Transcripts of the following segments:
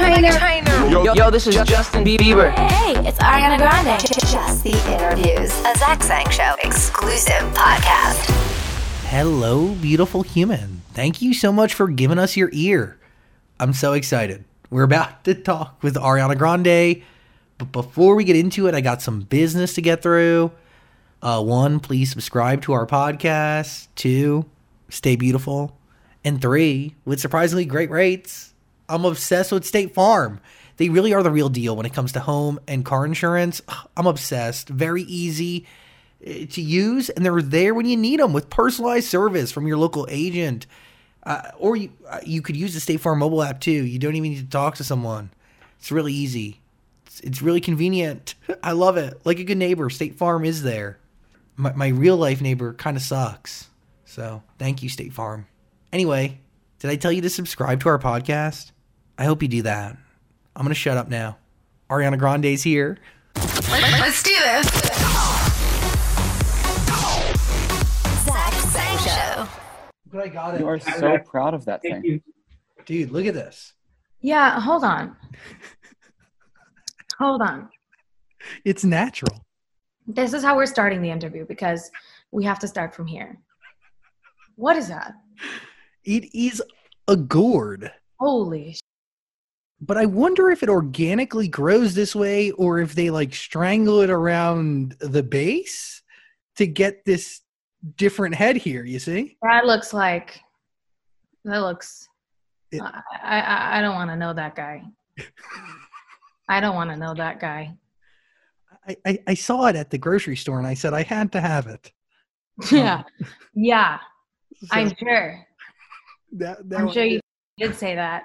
Trainer. Yo, yo, this is Justin Bieber. Hey, it's Ariana Grande. Just the interviews. A Zach Sang Show exclusive podcast. Hello, beautiful human. Thank you so much for giving us your ear. I'm so excited. We're about to talk with Ariana Grande. But before we get into it, I got some business to get through. Uh, one, please subscribe to our podcast. Two, stay beautiful. And three, with surprisingly great rates, I'm obsessed with State Farm. They really are the real deal when it comes to home and car insurance. I'm obsessed. Very easy eh, to use, and they're there when you need them with personalized service from your local agent. Uh, or you, uh, you could use the State Farm mobile app too. You don't even need to talk to someone. It's really easy. It's, it's really convenient. I love it. Like a good neighbor, State Farm is there. My, my real life neighbor kind of sucks. So thank you, State Farm. Anyway, did I tell you to subscribe to our podcast? I hope you do that. I'm going to shut up now. Ariana Grande's here. Let's do this. Zach Sang Show. But I got it. You are so proud of that thing. Dude, look at this. Yeah, hold on. hold on. It's natural. This is how we're starting the interview because we have to start from here. What is that? It is a gourd. Holy sh- But I wonder if it organically grows this way or if they like strangle it around the base to get this different head here, you see? that looks like that looks It- I, I I don't want to know that guy. I don't want to know that guy. I, I, I saw it at the grocery store and I said I had to have it. yeah. Um, yeah, So I'm sure. that- that I'm sure you did say that.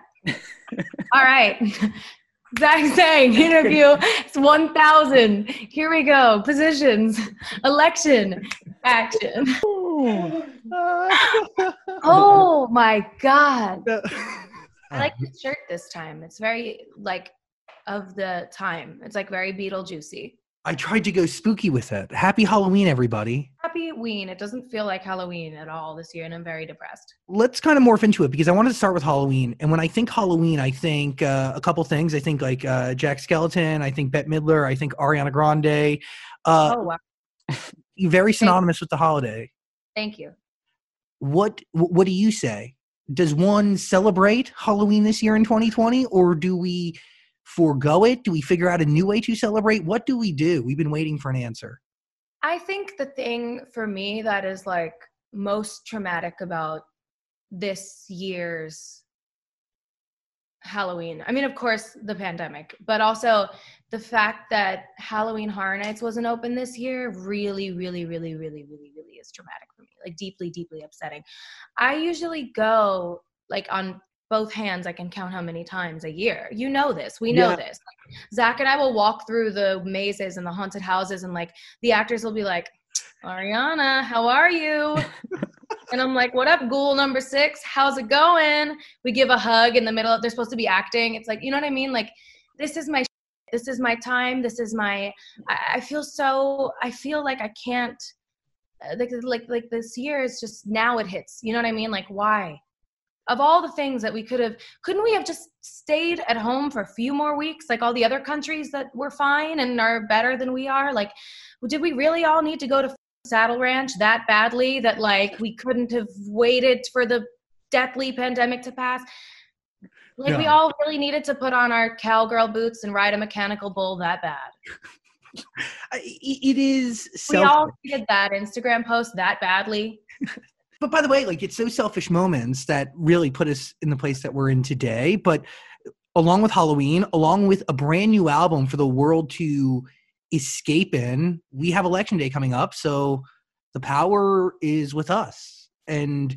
All right. Zach Sang interview. It's 1,000. Here we go. Positions, election, action. Oh my God. I like the shirt this time. It's very like of the time. It's like very Beetlejuicy. I tried to go spooky with it. Happy Halloween, everybody. Happy Ween. It doesn't feel like Halloween at all this year, and I'm very depressed. let's kind of morph into it because I wanted to start with Halloween. And when I think Halloween, I think uh, a couple things. I think like uh, Jack Skellington. I think Bette Midler. I think Ariana Grande. Uh, oh wow. Very synonymous with the holiday. Thank you. What What do you say? Does one celebrate Halloween this year in 2020, or do we forego it? Do we figure out a new way to celebrate? What do we do? We've been waiting for an answer. I think the thing for me that is like most traumatic about this year's Halloween. I mean, of course, the pandemic, but also the fact that Halloween Horror Nights wasn't open this year really, really, really, really, really, really is traumatic for me. Like deeply, deeply upsetting. I usually go like on both hands, I can count how many times a year. You know this. We know Yeah. this. Zach and I will walk through the mazes and the haunted houses, and like the actors will be like, Ariana, how are you? and I'm like, what up, ghoul number six? How's it going? We give a hug in the middle of, they're supposed to be acting. It's like, you know what I mean? Like, this is my, sh- this is my time. This is my, I, I feel so, I feel like I can't, uh, like, like, like this year is just now it hits. You know what I mean? Like, why? Of all the things that we could have, couldn't we have just stayed at home for a few more weeks, like all the other countries that were fine and are better than we are? Like, did we really all need to go to Saddle Ranch that badly that like we couldn't have waited for the deathly pandemic to pass? Like we all really needed to put on our cowgirl boots and ride a mechanical bull that bad. It is We all needed that Instagram post that badly. but by the way, like it's so selfish moments that really put us in the place that we're in today. But along with Halloween, along with a brand new album for the world to escape in, we have election day coming up. So the power is with us. And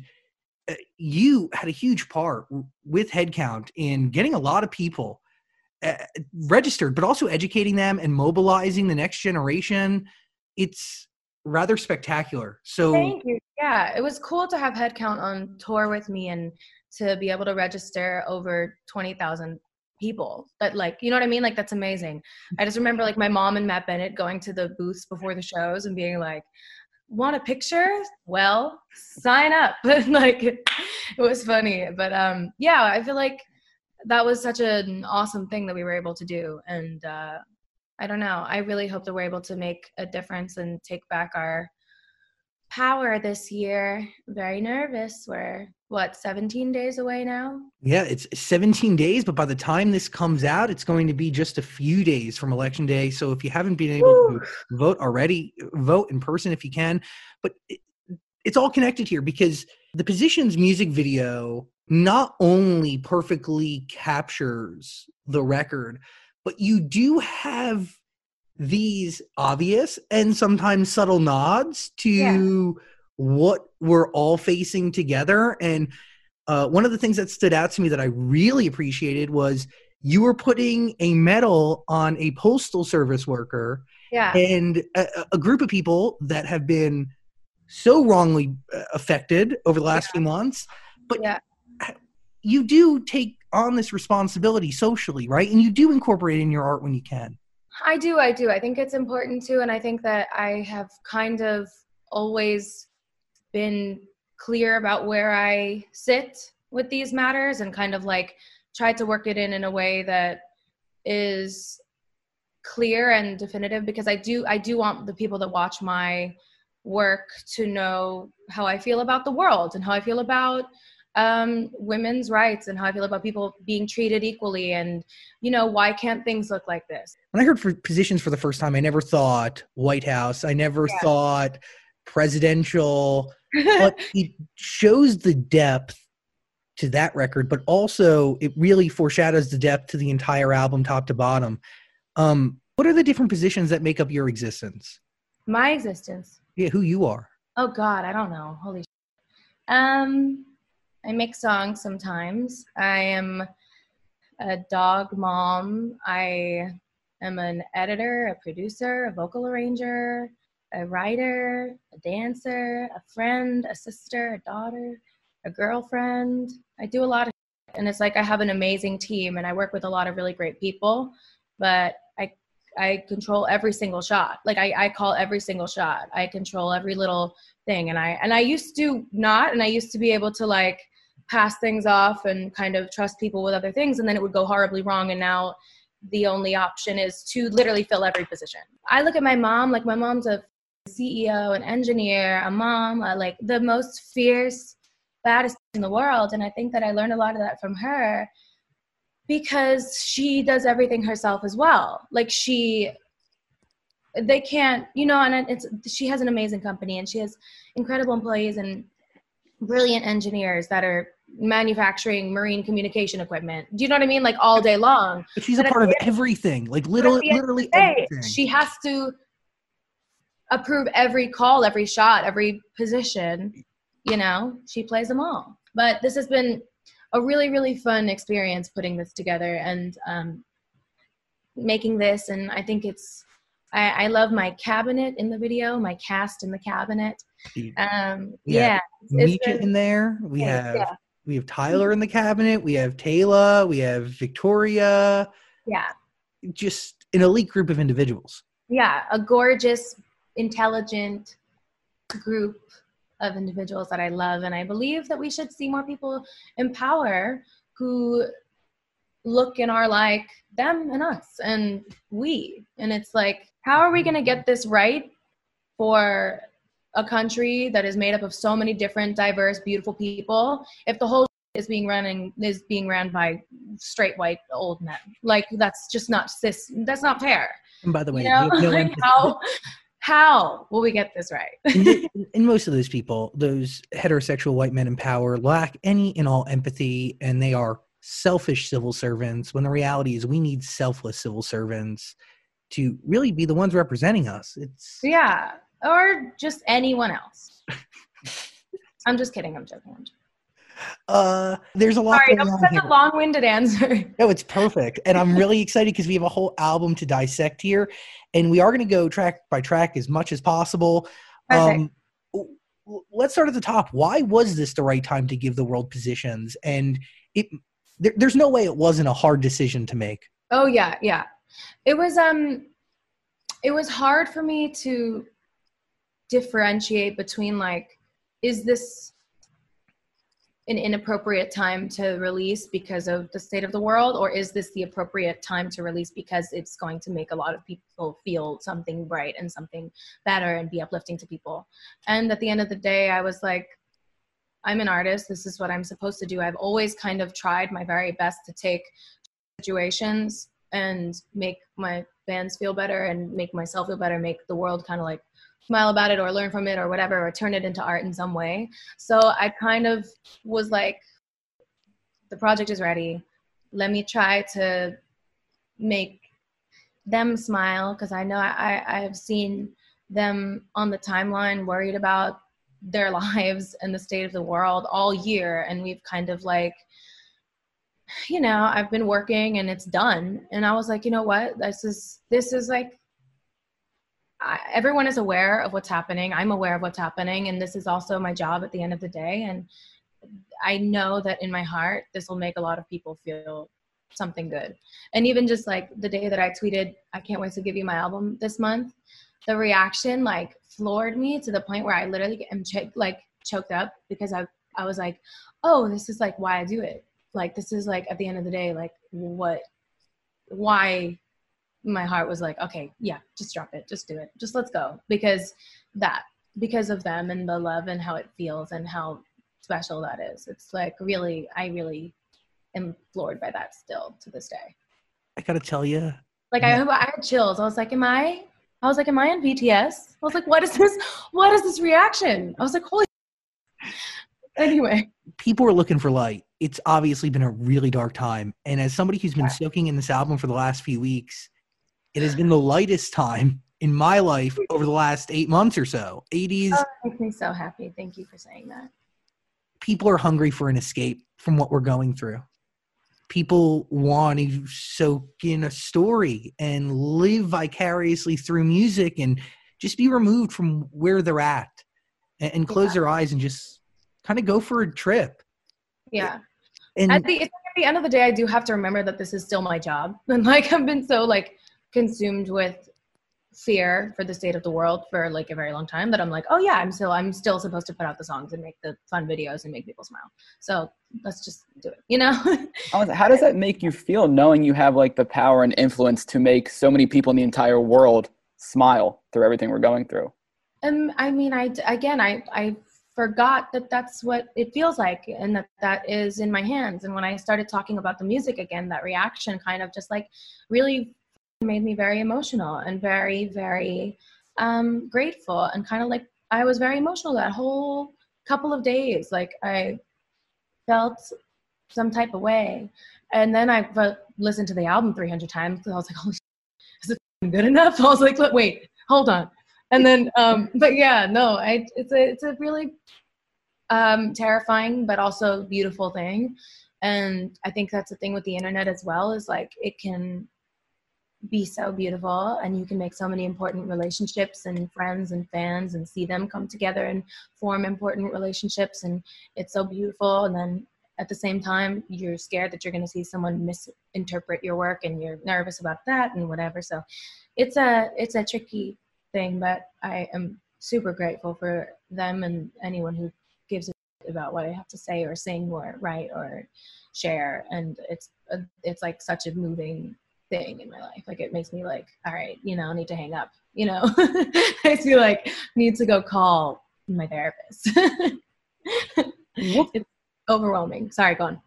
uh, you had a huge part with Headcount in getting a lot of people uh, registered, but also educating them and mobilizing the next generation. It's rather spectacular. So Thank you. Yeah, it was cool to have Headcount on tour with me and to be able to register over 20,000 people. That like, you know what I mean? Like that's amazing. I just remember like my mom and Matt Bennett going to the booths before the shows and being like, "Want a picture? Well, sign up." like it was funny, but um yeah, I feel like that was such an awesome thing that we were able to do and uh i don't know i really hope that we're able to make a difference and take back our power this year very nervous we're what 17 days away now Yeah, it's 17 days, but by the time this comes out, it's going to be just a few days from election day. So if you haven't been able to vote already, vote in person if you can. But it, it's all connected here because the Positions music video not only perfectly captures the record, but you do have these obvious and sometimes subtle nods to what we're all facing together. And uh, one of the things that stood out to me that I really appreciated was you were putting a medal on a postal service worker yeah and a, a group of people that have been so wrongly uh, affected over the last few months. But yeah you do take on this responsibility socially, right? And you do incorporate it in your art when you can. I do, I do. I think it's important too, and I think that I have kind of always been clear about where I sit with these matters and kind of like tried to work it in in a way that is clear and definitive because I do I do want the people that watch my work to know how I feel about the world and how I feel about um, women's rights and how I feel about people being treated equally and you know why can't things look like this When I heard for positions for the first time, I never thought White House. I never Yeah. thought presidential. but it shows the depth to that record, but also it really foreshadows the depth to the entire album, top to bottom. Um, what are the different positions that make up your existence? my existence Yeah, who you are. Oh God, I don't know. Holy. Sh- um, I make songs sometimes. I am a dog mom. I am an editor, a producer, a vocal arranger, a writer, a dancer, a friend, a sister, a daughter, a girlfriend. I do a lot of, and it's like I have an amazing team, and I work with a lot of really great people. But I I control every single shot. Like I, I call every single shot. I control every little thing. And I and I used to not and I used to be able to like pass things off and kind of trust people with other things and then it would go horribly wrong and now the only option is to literally fill every position. I look at my mom, like my mom's a CEO, an engineer, a mom, uh, like the most fierce, baddest in the world. And I think that I learned a lot of that from her because she does everything herself as well. Like she, they can't, you know, and it's she has an amazing company and she has incredible employees and brilliant engineers that are manufacturing marine communication equipment. Do you know what I mean? Like all day long. But she's a part of everything, like literally, the end of literally day, everything. she has to approve every call, every shot, every position. You know, she plays them all. But this has been a really, really fun experience putting this together and um, making this. And I think it's, I, I love my cabinet in the video, my cast in the cabinet. Um, Yeah. yeah, Misha been- in there. We yeah, have yeah. We have Tyler in the cabinet. We have Taylor. We have Victoria. yeah. Just an elite group of individuals. yeah, a gorgeous, intelligent group of individuals that I love. And I believe that we should see more people in power who look and are like them and us and we. And it's like, how are we going to get this right for a country that is made up of so many different, diverse, beautiful people if the whole is being running is being ran by straight white old men like that's just not cis that's not fair And by the way, you know? no Like, how how will we get this right? and most of those people, those heterosexual white men in power, lack any and all empathy, and they are selfish civil servants. When the reality is, we need selfless civil servants to really be the ones representing us. It's yeah, or just anyone else. I'm just kidding. I'm joking. I'm joking. uh, there's a lot Sorry, that was such a long-winded answer. No, it's perfect. And I'm really excited because we have a whole album to dissect here. And we are going to go track by track as much as possible. Um, let's start at the top. Why was this the right time to give the world positions? And it, there, there's no way it wasn't a hard decision to make. Oh yeah, yeah. It was um it was hard for me to differentiate between like is this an inappropriate time to release because of the state of the world or is this the appropriate time to release because it's going to make a lot of people feel something bright and something better and be uplifting to people? And at the end of the day i was like i'm an artist. This is what i'm supposed to do. I've always kind of tried my very best to take situations and make my fans feel better and make myself feel better make the world kind of like smile about it or learn from it or whatever or turn it into art in some way. So i kind of was like the project is ready. Let me try to make them smile because i know I, I have seen them on the timeline worried about their lives and the state of the world all year. And we've kind of like you know i've been working and it's done. And i was like you know what? This is this is like I, everyone is aware of what's happening. I'm aware of what's happening, and this is also my job at the end of the day. And I know that in my heart, this will make a lot of people feel something good. And even just like the day that I tweeted, I can't wait to give you my album this month, the reaction like floored me to the point where I literally am ch- like choked up because I I was like, oh, this is like why I do it. Like this is like at the end of the day, like what, why my heart was like, okay, yeah, just drop it, just do it, just let's go. Because that, because of them and the love and how it feels and how special that is. It's like really, I really am floored by that still to this day. I gotta tell you, Like I, I had chills. I was like, am I? I was like, am I in BTS? I was like, what is this? What is this reaction? I was like, holy. Anyway, people are looking for light. It's obviously been a really dark time, and as somebody who's been soaking in this album for the last few weeks, it has been the lightest time in my life over the last eight months or so. 80s. oh, makes me so happy. Thank you for saying that. People are hungry for an escape from what we're going through. People want to soak in a story and live vicariously through music and just be removed from where they're at and, and close Yeah. their eyes and just kind of go for a trip. Yeah. And at the, at the end of the day, I do have to remember that this is still my job. And like I've been so like consumed with fear for the state of the world for like a very long time that I'm like, oh yeah, I'm still I'm still supposed to put out the songs and make the fun videos and make people smile. So let's just do it, you know? How does that make you feel knowing you have like the power and influence to make so many people in the entire world smile through everything we're going through? Um, I mean, I again, I I forgot that that's what it feels like, and that that is in my hands. And when I started talking about the music again, that reaction kind of just like really made me very emotional and very very um, grateful, and kind of like I was very emotional that whole couple of days. Like I felt some type of way, and then I listened to the album 300 times because I was like, holy, shit, is it good enough? I was like, "Look, wait, hold on and then um but yeah no I, it's a it's a really um terrifying but also beautiful thing and i think that's the thing with the internet as well is like it can be so beautiful and you can make so many important relationships and friends and fans and see them come together and form important relationships and it's so beautiful and then at the same time you're scared that you're going to see someone misinterpret your work and you're nervous about that and whatever so it's a it's a tricky thing, but I am super grateful for them and anyone who gives a about what I have to say or sing or write or share. And it's it's like such a moving thing in my life. Like it makes me like, all right, you know, I need to hang up. You know, I me like need to go call my therapist. it's overwhelming. Sorry, go on.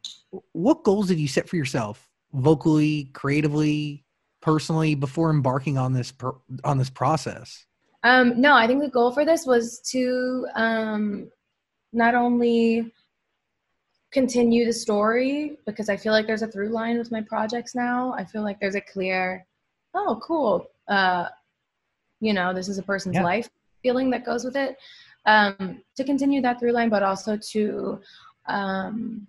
what goals did you set for yourself vocally creatively personally before embarking on this per- on this process Um, no, I think the goal for this was to um, not only continue the story because I feel like there's a through line with my projects now. I feel like there's a clear, oh, cool. Uh, you know, this is a person's Yeah. life feeling that goes with it. Um, to continue that through line, but also to um,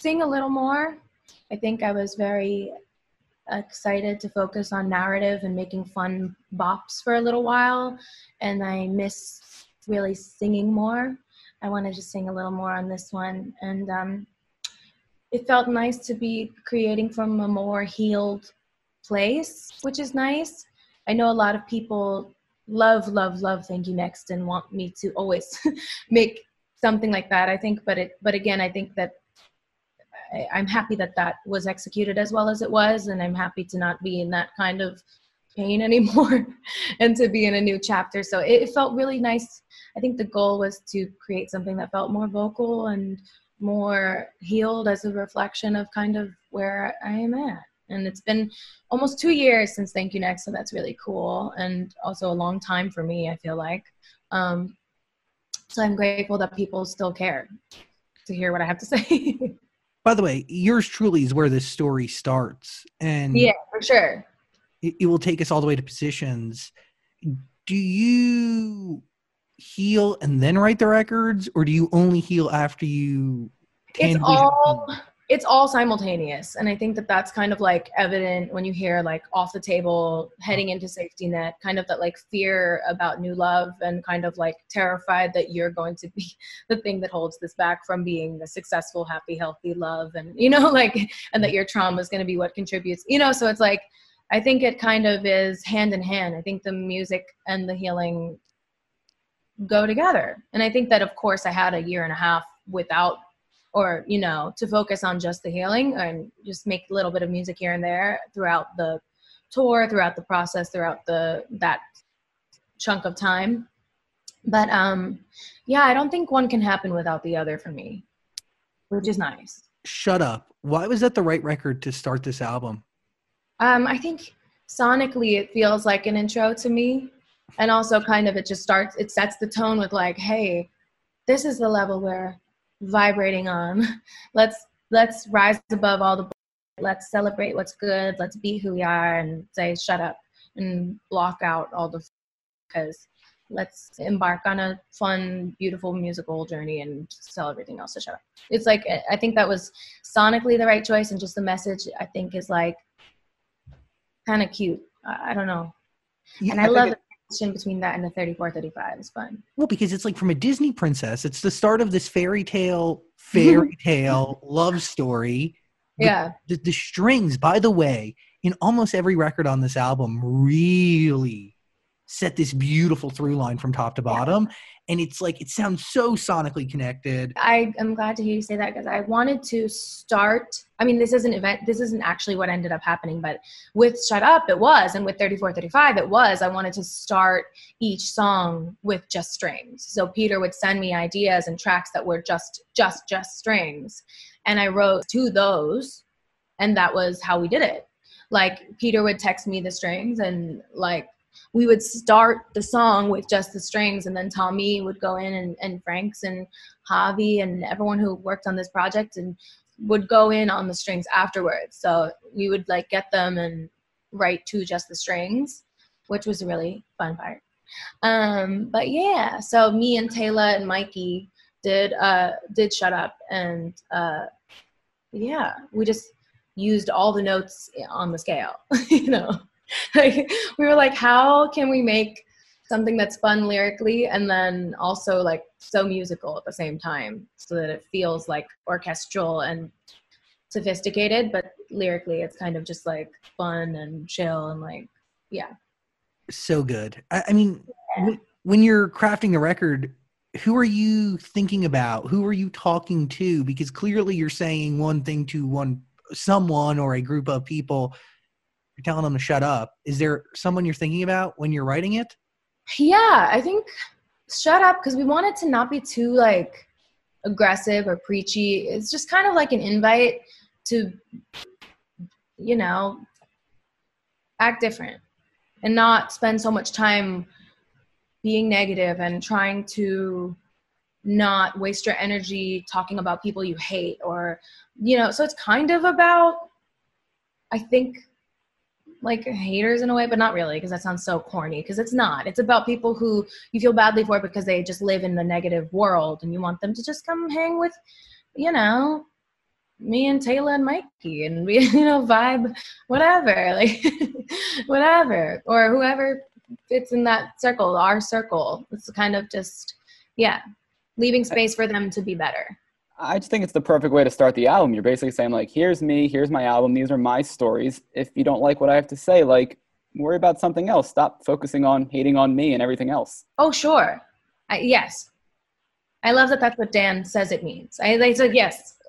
sing a little more. I think I was very excited to focus on narrative and making fun bops for a little while and i miss really singing more i wanted to sing a little more on this one and um, it felt nice to be creating from a more healed place which is nice i know a lot of people love love love thank you next and want me to always make something like that. I think, but it, but again, I think that I, I'm happy that that was executed as well as it was, and I'm happy to not be in that kind of pain anymore and to be in a new chapter. So it, it felt really nice. I think the goal was to create something that felt more vocal and more healed as a reflection of kind of where I am at. And it's been almost two years since Thank You Next, so that's really cool. And also a long time for me, I feel like. Um, so I'm grateful that people still care to hear what I have to say. By the way, yours truly is where this story starts, and yeah, for sure. It, it will take us all the way to positions. Do you heal and then write the records, or do you only heal after you? It's all it's all simultaneous and i think that that's kind of like evident when you hear like off the table heading into safety net kind of that like fear about new love and kind of like terrified that you're going to be the thing that holds this back from being the successful happy healthy love and you know like and that your trauma is going to be what contributes you know so it's like i think it kind of is hand in hand i think the music and the healing go together and i think that of course i had a year and a half without or you know to focus on just the healing and just make a little bit of music here and there throughout the tour throughout the process throughout the that chunk of time but um yeah i don't think one can happen without the other for me which is nice Shut up. Why was that the right record to start this album? Um i think sonically it feels like an intro to me. And also kind of it just starts it sets the tone with like hey this is the level we're vibrating on. Let's let's rise above all the let's celebrate what's good. Let's be who we are and say shut up and block out all the because let's embark on a fun beautiful musical journey and tell everything else to shut up. It's like i think that was sonically the right choice and just the message i think is like kind of cute i, I don't know Yeah, and i, think love it- the connection between that and the 34 35 it's fun Well, because it's like from a Disney princess. It's the start of this fairy tale, fairy tale love story. Yeah The, the strings, by the way, in almost every record on this album, really set this beautiful through line from top to bottom. And it's like it sounds so sonically connected. I am glad to hear you say that because I wanted to start. I mean, this isn't event. This isn't actually what ended up happening, but with "Shut Up" it was, and with "34, 35 it was. I wanted to start each song with just strings. So Peter would send me ideas and tracks that were just, just, just strings, and I wrote to those, and that was how we did it. Like Peter would text me the strings, and like we would start the song with just the strings and then Tommy would go in and, and Franks and Javi and everyone who worked on this project and would go in on the strings afterwards. So we would like get them and write to just the strings, which was a really fun part. Um, but yeah, so me and Taylor and Mikey did uh did shut up and uh yeah, we just used all the notes on the scale, you know. like we were like how can we make something that's fun lyrically and then also like so musical at the same time so that it feels like orchestral and sophisticated but lyrically it's kind of just like fun and chill and like yeah So good. I, I mean, w- when you're crafting a record, who are you thinking about? Who are you talking to? Because clearly you're saying one thing to one someone or a group of people. You're telling them to shut up. Is there someone you're thinking about when you're writing it? yeah i think shut up because we want it to not be too like aggressive or preachy it's just kind of like an invite to you know act different and not spend so much time being negative and trying to not waste your energy talking about people you hate or you know so it's kind of about i think like haters in a way but not really because that sounds so corny because it's not. It's about people who you feel badly for because they just live in the negative world and you want them to just come hang with you know me and Taylor and Mikey and we you know vibe whatever like whatever or whoever fits in that circle our circle. It's kind of just yeah leaving space for them to be better I just think it's the perfect way to start the album. You're basically saying like, here's me, here's my album, these are my stories. If you don't like what I have to say, like, worry about something else. Stop focusing on hating on me and everything else. Oh, sure. I, yes. I love that that's what Dan says it means. I they said yes.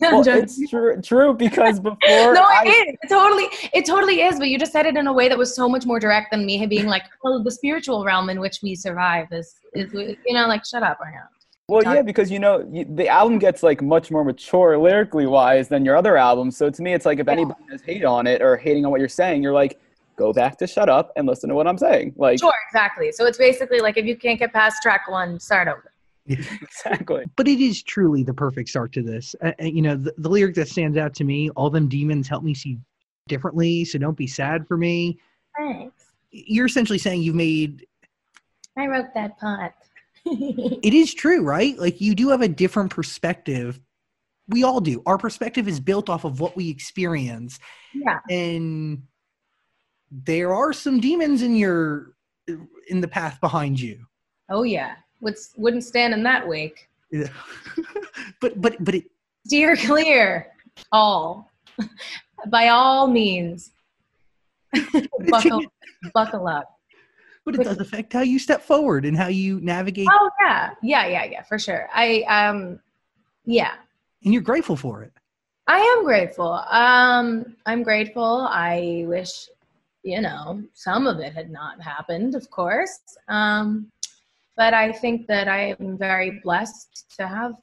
Well, it's true, true because before no, I, it is. It totally, it totally is. But you just said it in a way that was so much more direct than me being like, "Oh, the spiritual realm in which we survive is, is you know, like, shut up, Ariana." Well, yeah, because you know the album gets like much more mature lyrically wise than your other albums. So to me, it's like if anybody has hate on it or hating on what you're saying, you're like, go back to shut up and listen to what I'm saying. Like Sure, exactly. So it's basically like if you can't get past track one, start over. exactly. but it is truly the perfect start to this. Uh, uh, you know, the, the lyric that stands out to me: "All them demons help me see differently, so don't be sad for me." Thanks. You're essentially saying you've made. I wrote that part. It is true, right? Like you do have a different perspective. We all do. Our perspective is built off of what we experience, yeah. and there are some demons in your in the path behind you. Oh yeah. Would wouldn't stand in that wake. but but but it Steer clear. All. By all means. buckle, buckle up. But it does affect how you step forward and how you navigate, Oh yeah. Yeah, yeah, yeah, for sure. I um yeah. and you're grateful for it. I am grateful. Um, I'm grateful. I wish, you know, some of it had not happened, of course. Um, but I think that I am very blessed to have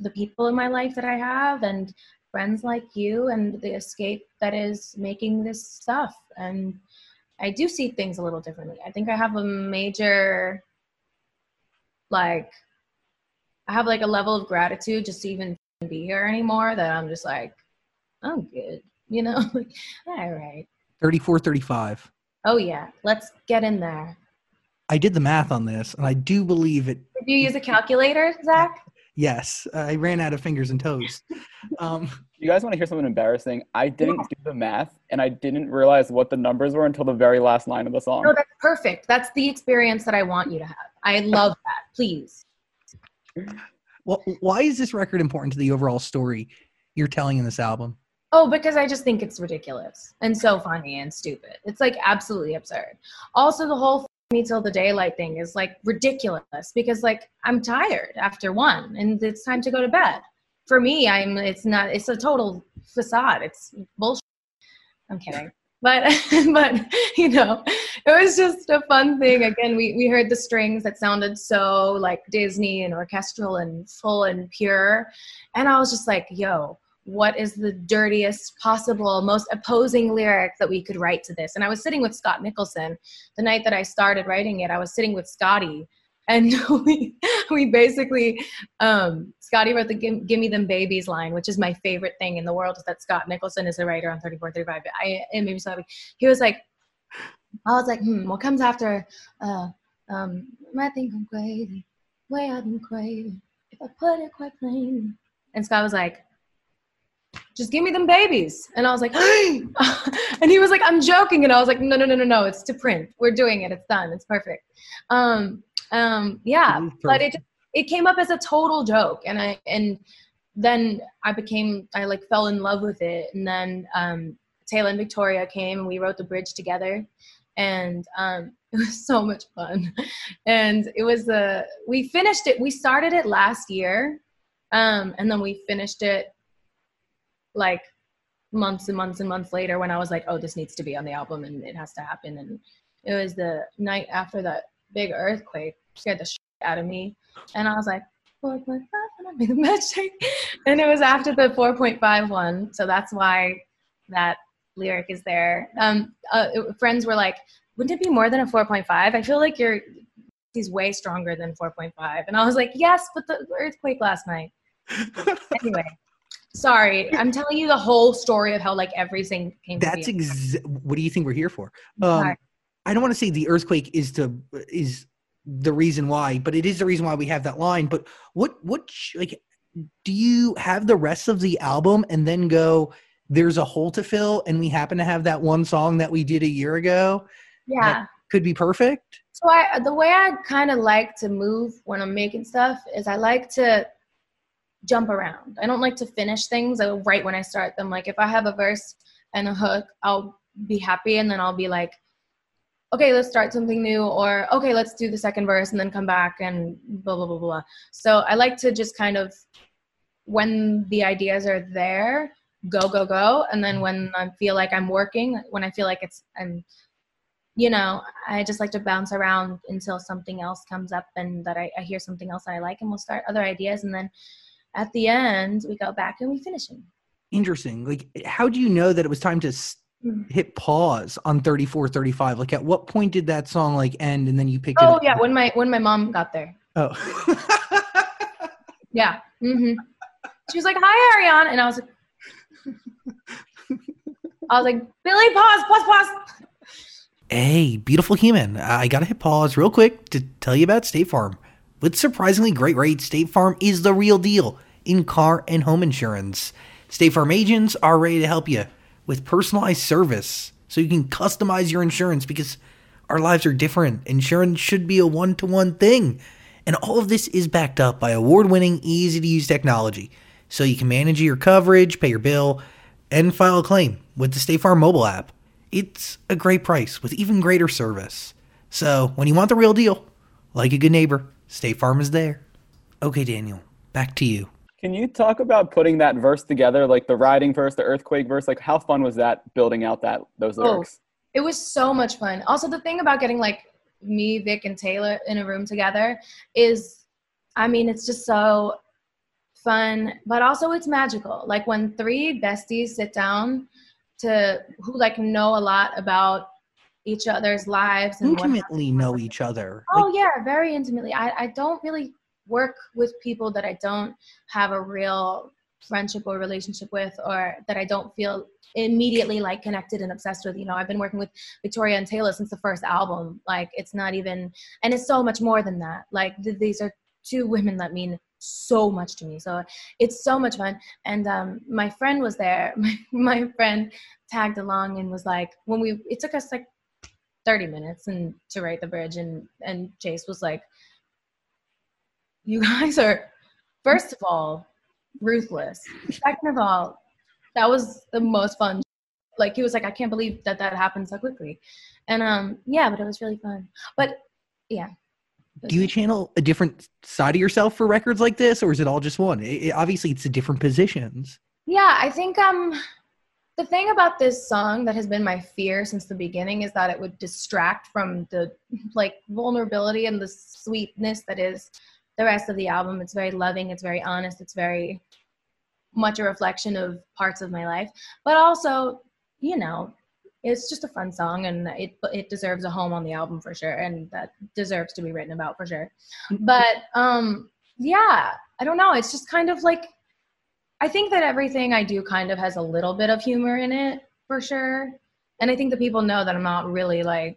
the people in my life that I have and friends like you and the escape that is making this stuff. And I do see things a little differently. I think I have a major, like, I have like a level of gratitude just to even be here anymore that I'm just like, I'm good, you know? All right. 34, 35. Oh, yeah. Let's get in there. I did the math on this, and I do believe it. Did you use a calculator, Zach? Yes, I ran out of fingers and toes. Um, You guys want to hear something embarrassing? I didn't do the math and I didn't realize what the numbers were until the very last line of the song. No, that's perfect. That's the experience that I want you to have. I love that. Please. well, why is this record important to the overall story you're telling in this album? Oh, because I just think it's ridiculous and so funny and stupid. It's like absolutely absurd. Also, the whole me till the daylight thing is like ridiculous because like I'm tired after one and it's time to go to bed. For me, I'm it's not it's a total facade. It's bullshit. I'm kidding. But but you know, it was just a fun thing. Again, we we heard the strings that sounded so like Disney and orchestral and full and pure. And I was just like, yo, what is the dirtiest possible, most opposing lyric that we could write to this? And I was sitting with Scott Nicholson the night that I started writing it. I was sitting with Scotty, and we we basically um, Scotty wrote the give, "Give Me Them Babies" line, which is my favorite thing in the world. Is that Scott Nicholson is a writer on 34, 35. I it made me so. He was like, I was like, hmm, what comes after? Uh, um, I think I'm crazy, way I've been crazy. If I put it quite plainly. And Scott was like, just give me them babies. And I was like, and he was like, I'm joking. And I was like, no, no, no, no, no. It's to print. We're doing it. It's done. It's perfect. Um, um, yeah, but it it came up as a total joke. And I, and then I became, I like fell in love with it. And then, um, Taylor and Victoria came and we wrote the bridge together. And, um, it was so much fun. And it was, uh, we finished it. We started it last year. Um, and then we finished it like months and months and months later when I was like, oh, this needs to be on the album and it has to happen. And it was the night after that big earthquake scared the shit out of me. And I was like, 4.5 and I made the magic. And it was after the 4.5 one. So that's why that lyric is there. Um, uh, it- friends were like, wouldn't it be more than a 4.5? I feel like you're, he's way stronger than 4.5. And I was like, yes, but the earthquake last night. anyway, sorry. I'm telling you the whole story of how like everything came to That's be. ex- what do you think we're here for? Um, I don't want to say the earthquake is to is the reason why, but it is the reason why we have that line. But what what sh- like do you have the rest of the album and then go? There's a hole to fill, and we happen to have that one song that we did a year ago. yeah. Could be perfect. So I, the way I kind of like to move when I'm making stuff is I like to jump around. I don't like to finish things right when I start them. Like if I have a verse and a hook, I'll be happy and then I'll be like, okay, let's start something new, or okay, let's do the second verse and then come back and blah blah blah blah. So I like to just kind of when the ideas are there, go go go, and then when I feel like I'm working, when I feel like it's I'm you know, I just like to bounce around until something else comes up and that I, I hear something else that I like, and we'll start other ideas, and then at the end we go back and we finish them. Interesting. Like, how do you know that it was time to. Hit pause on 34, 35? Like, at what point did that song like end and then you picked it Oh yeah, when my when my mom got there. Oh. Yeah. mm-hmm. She was like, "Hi, Ariane," and I was like, I was like, "Billy, pause, pause, pause." Hey, beautiful human. I gotta hit pause real quick to tell you about State Farm. With surprisingly great rates, State Farm is the real deal in car and home insurance. State Farm agents are ready to help you with personalized service so you can customize your insurance because our lives are different. Insurance should be a one to one thing. And all of this is backed up by award winning, easy to use technology so you can manage your coverage, pay your bill, and file a claim with the State Farm mobile app. It's a great price with even greater service. So, when you want the real deal, like a good neighbor, State Farm is there. Okay, Daniel, back to you. Can you talk about putting that verse together, like the riding verse, the earthquake verse? Like, how fun was that building out that those Oh. lyrics? It was so much fun. Also, the thing about getting like me, Vic, and Taylor in a room together is, I mean, it's just so fun, but also it's magical. Like when three besties sit down to who like know a lot about each other's lives and Intimately know each other. Oh Like, yeah, very intimately. I, I don't really work with people that I don't have a real friendship or relationship with or that I don't feel immediately like connected and obsessed with. You know, I've been working with Victoria and Taylor since the first album. Like it's not even and it's so much more than that. Like th- these are two women that mean so much to me. So it's so much fun. And um, my friend was there. My, my friend tagged along and was like, when we, it took us like 30 minutes and to write the bridge and and Chase was like you guys are first of all ruthless. Second of all that was the most fun. Like he was like I can't believe that that happened so quickly. And um yeah but it was really fun. But yeah. Do you channel a different side of yourself for records like this, or is it all just one? It, it- obviously, it's the different positions. Yeah, I think um the thing about this song that has been my fear since the beginning is that it would distract from the like vulnerability and the sweetness that is the rest of the album. It's very loving, it's very honest, it's very much a reflection of parts of my life. But also, you know, it's just a fun song and it it deserves a home on the album for sure and that deserves to be written about for sure. But um yeah, I don't know, it's just kind of like I think that everything I do kind of has a little bit of humor in it for sure. And I think that people know that I'm not really like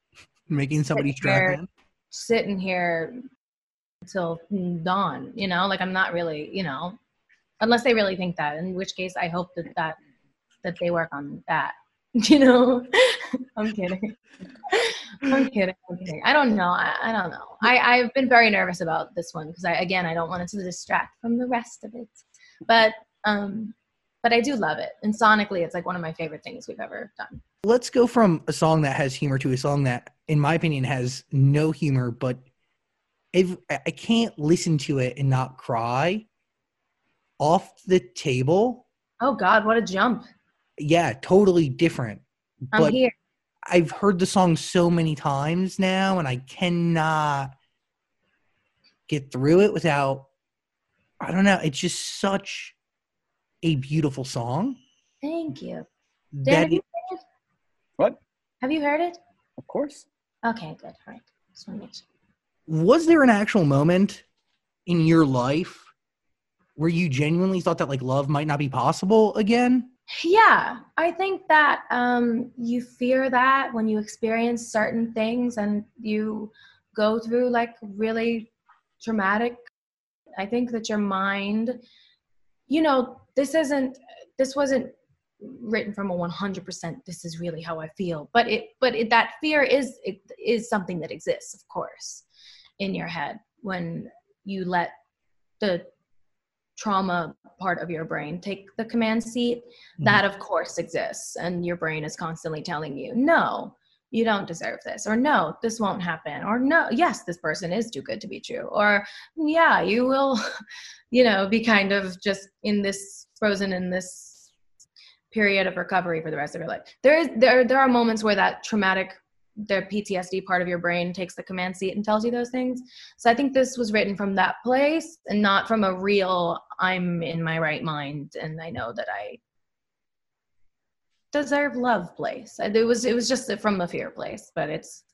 Making somebody Fair. in. sitting here until dawn, you know, like I'm not really, you know, unless they really think that, in which case I hope that that, that they work on that, you know, I'm kidding. I'm kidding. I'm kidding. I don't know. I, I don't know. I, I've been very nervous about this one because I, again, I don't want it to distract from the rest of it. But, um, but I do love it. And sonically, it's like one of my favorite things we've ever done. Let's go from a song that has humor to a song that, in my opinion, has no humor, but if I I can't listen to it and not cry. Off the table, Oh God, what a jump. yeah, totally different. I'm But here. I've heard the song so many times now, and I cannot get through it without. I don't know. It's just such a beautiful song. Thank you. Dan, have you heard it? What? Have you heard it? Of course. Okay, good. All right. Just want to make sure. Was there an actual moment in your life where you genuinely thought that like love might not be possible again? Yeah, I think that um, you fear that when you experience certain things and you go through like really traumatic. I think that your mind, you know, this isn't, this wasn't written from a 100% this is really how i feel but it but it, that fear is it is something that exists of course in your head when you let the trauma part of your brain take the command seat Mhm. that of course exists and your brain is constantly telling you no you don't deserve this or no this won't happen or no yes this person is too good to be true or yeah you will you know be kind of just in this frozen in this period of recovery for the rest of your life there is there there are moments where that traumatic the PTSD part of your brain takes the command seat and tells you those things. So I think this was written from that place and not from a real I'm in my right mind and I know that I deserve love place. It was it was just from a fear place, but it's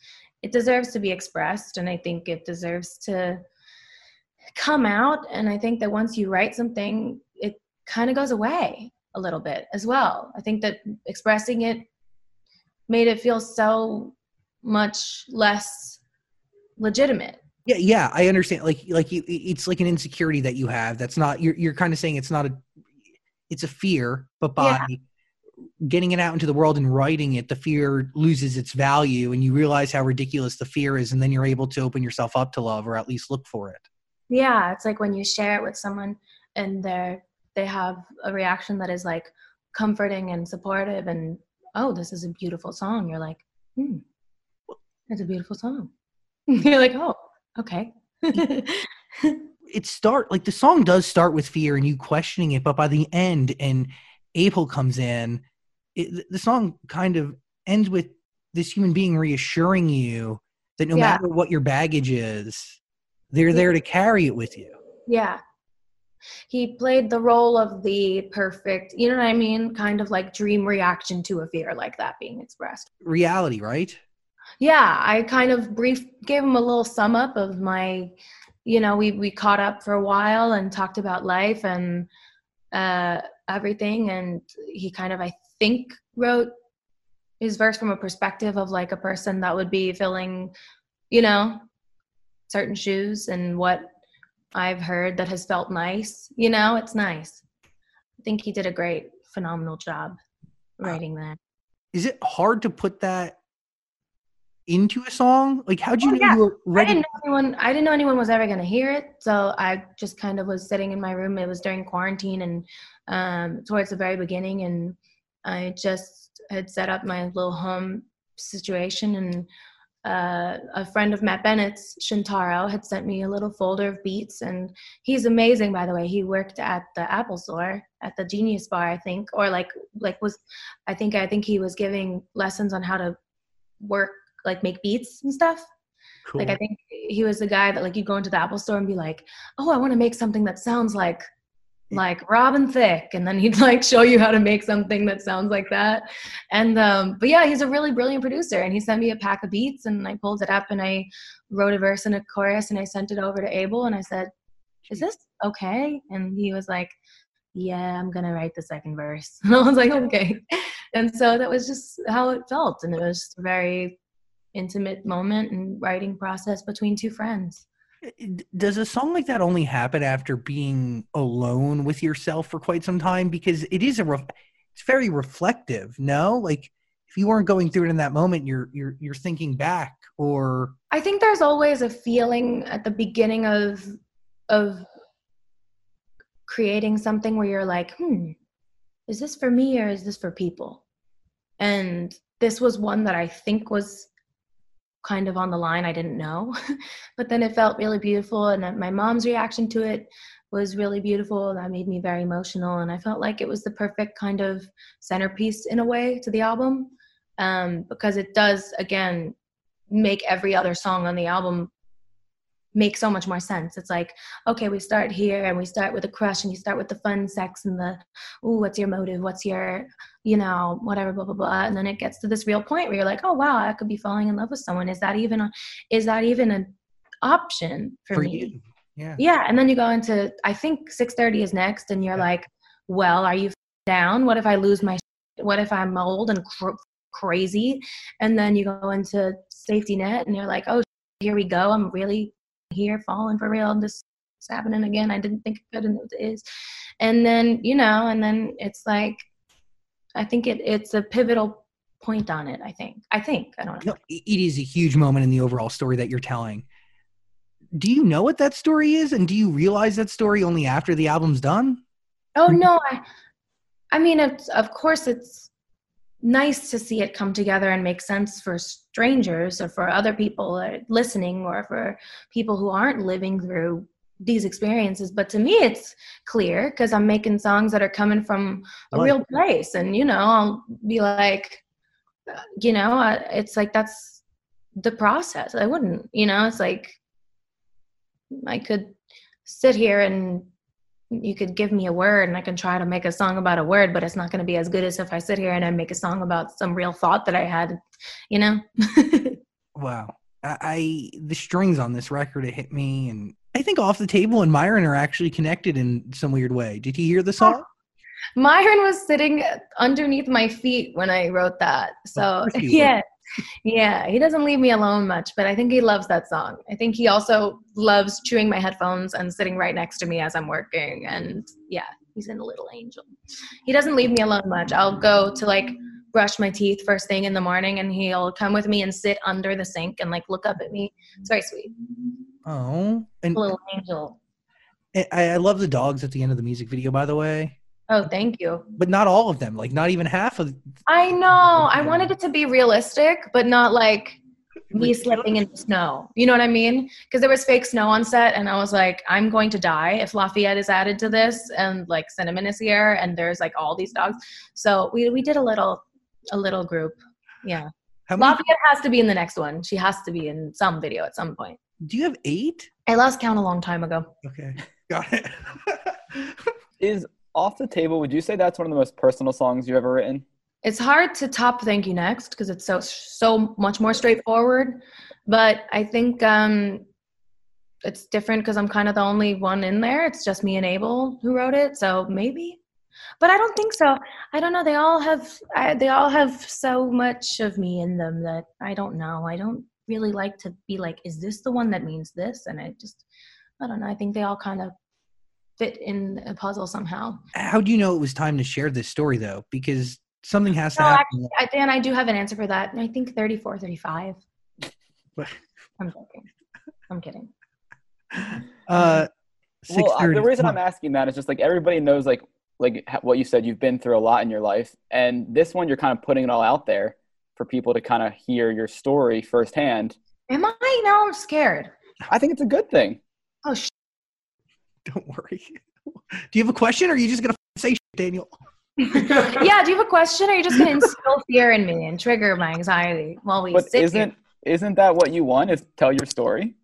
it deserves to be expressed and I think it deserves to come out and I think that once you write something it kind of goes away a little bit as well. I think that expressing it made it feel so much less legitimate. Yeah, yeah, I understand. Like, like you, it's like an insecurity that you have. That's not. You're you're kind of saying it's not a. It's a fear, but by yeah. getting it out into the world and writing it, the fear loses its value, and you realize how ridiculous the fear is, and then you're able to open yourself up to love, or at least look for it. Yeah, it's like when you share it with someone, and they're they have a reaction that is like comforting and supportive, and oh, this is a beautiful song. You're like, hmm, it's a beautiful song. You're like, oh, okay. it start like the song does start with fear and you questioning it, but by the end, and Abel comes in, it, the song kind of ends with this human being reassuring you that no yeah. matter what your baggage is, they're there to carry it with you. Yeah. He played the role of the perfect, you know what I mean? Kind of like dream reaction to a fear like that being expressed. Reality, right? Yeah, I kind of brief gave him a little sum up of my, you know, we we caught up for a while and talked about life and uh, everything, and he kind of I think wrote his verse from a perspective of like a person that would be filling, you know, certain shoes and what I've heard that has felt nice. You know, it's nice. I think he did a great, phenomenal job writing that. Is it hard to put that into a song? Like, how'd you oh, know yeah. you were ready? I didn't know anyone. I didn't know anyone was ever gonna hear it, so I just kind of was sitting in my room. It was during quarantine and um, towards the very beginning, and I just had set up my little home situation and. Uh, a friend of Matt Bennett's, Shintaro, had sent me a little folder of beats, and he's amazing, by the way. He worked at the Apple Store, at the Genius Bar, I think, or like like was, I think I think he was giving lessons on how to work like make beats and stuff. Cool. Like I think he was the guy that like you go into the Apple store and be like, "Oh, I want to make something that sounds like like Robin Thicke," and then he'd like show you how to make something that sounds like that. And um, but yeah, he's a really brilliant producer, and he sent me a pack of beats, and I pulled it up and I wrote a verse and a chorus, and I sent it over to Abel, and I said, "Is this okay?" And he was like, "Yeah, I'm gonna write the second verse." And I was like, "Okay." And so that was just how it felt, and it was very intimate moment and writing process between two friends. Does a song like that only happen after being alone with yourself for quite some time? Because it is a, it's very reflective. No, like if you weren't going through it in that moment, you're you're you're thinking back. Or I think there's always a feeling at the beginning of of creating something where you're like, hmm, is this for me or is this for people? And this was one that I think was kind of on the line i didn't know. But then it felt really beautiful and my mom's reaction to it was really beautiful that made me very emotional and i felt like it was the perfect kind of centerpiece in a way to the album um, because it does again make every other song on the album make so much more sense. It's like, okay, we start here and we start with a crush and you start with the fun sex and the, ooh, what's your motive? What's your, you know, whatever, blah, blah, blah. And then it gets to this real point where you're like, oh, wow, I could be falling in love with someone. Is that even, a, is that even an option for, for me? You. Yeah. Yeah. And then you go into, I think 630 is next and you're yeah. like, well, are you down? What if I lose my, what if I'm old and cr- crazy? And then you go into safety net and you're like, oh, here we go. I'm really here falling for real. This is happening again. I didn't think it could, and it is. And then you know, and then it's like, I think it it's a pivotal point on it. I think. I think. I don't know. No, it is a huge moment in the overall story that you're telling. Do you know what that story is, and do you realize that story only after the album's done? Oh no, I. I mean, it's of course it's nice to see it come together and make sense for strangers or for other people that listening or for people who aren't living through these experiences. But to me it's clear because i'm making songs that are coming from a Right. real place. And you know i'll be like uh, you know it's like that's the process. I wouldn't you know it's like i could sit here and you could give me a word and i can try to make a song about a word but it's not going to be as good as if i sit here and i make a song about some real thought that i had you know Wow. I, I the strings on this record it hit me and I think off the table and Myron are actually connected in some weird way. Did you hear the song? Myron was sitting underneath my feet when I wrote that. So yeah. Yeah, he doesn't leave me alone much, but I think he loves that song. I think he also loves chewing my headphones and sitting right next to me as I'm working and yeah, he's in a little angel. He doesn't leave me alone much. I'll go to like brush my teeth first thing in the morning and he'll come with me and sit under the sink and like look up at me. It's very sweet. Oh. And A little angel. I, I love the dogs at the end of the music video by the way. Oh, thank you. But not all of them. Like not even half of I know. I wanted it to be realistic, but not like me slipping in the snow. You know what I mean? Because there was fake snow on set, and I was like, I'm going to die if Lafayette is added to this, and like Cinnamon is here, and there's like all these dogs. So we we did a little a little group. Yeah, how many Lafayette has to be in the next one. She has to be in some video at some point. do you have eight? I lost count a long time ago. Okay. Got it. Is off the table? Would you say that's one of the most personal songs you've ever written? it's hard to top thank you next because it's so so much more straightforward but i think um it's different because i'm kind of the only one in there. It's just me and abel who wrote it so maybe. But i don't think so. I don't know. They all have I, they all have so much of me in them that i don't know. I don't really like to be like is this the one that means this? And i just i don't know. I think they all kind of fit in a puzzle somehow How do you know it was time to share this story though? Because something has to happen. I, Dan, I do have an answer for that. I think 34, 35. What? I'm joking. I'm kidding. Uh Well, uh, the reason I'm asking that is just like everybody knows like like what you said you've been through a lot in your life, and this one you're kind of putting it all out there for people to kind of hear your story firsthand. Am I? Now I'm scared. I think it's a good thing. Oh, sh- Don't worry. Do you have a question or are you just gonna say shit, Daniel? yeah. Do you have a question? Or are you just going to instill fear in me and trigger my anxiety while we But sit isn't here? isn't that what you want? Is tell your story?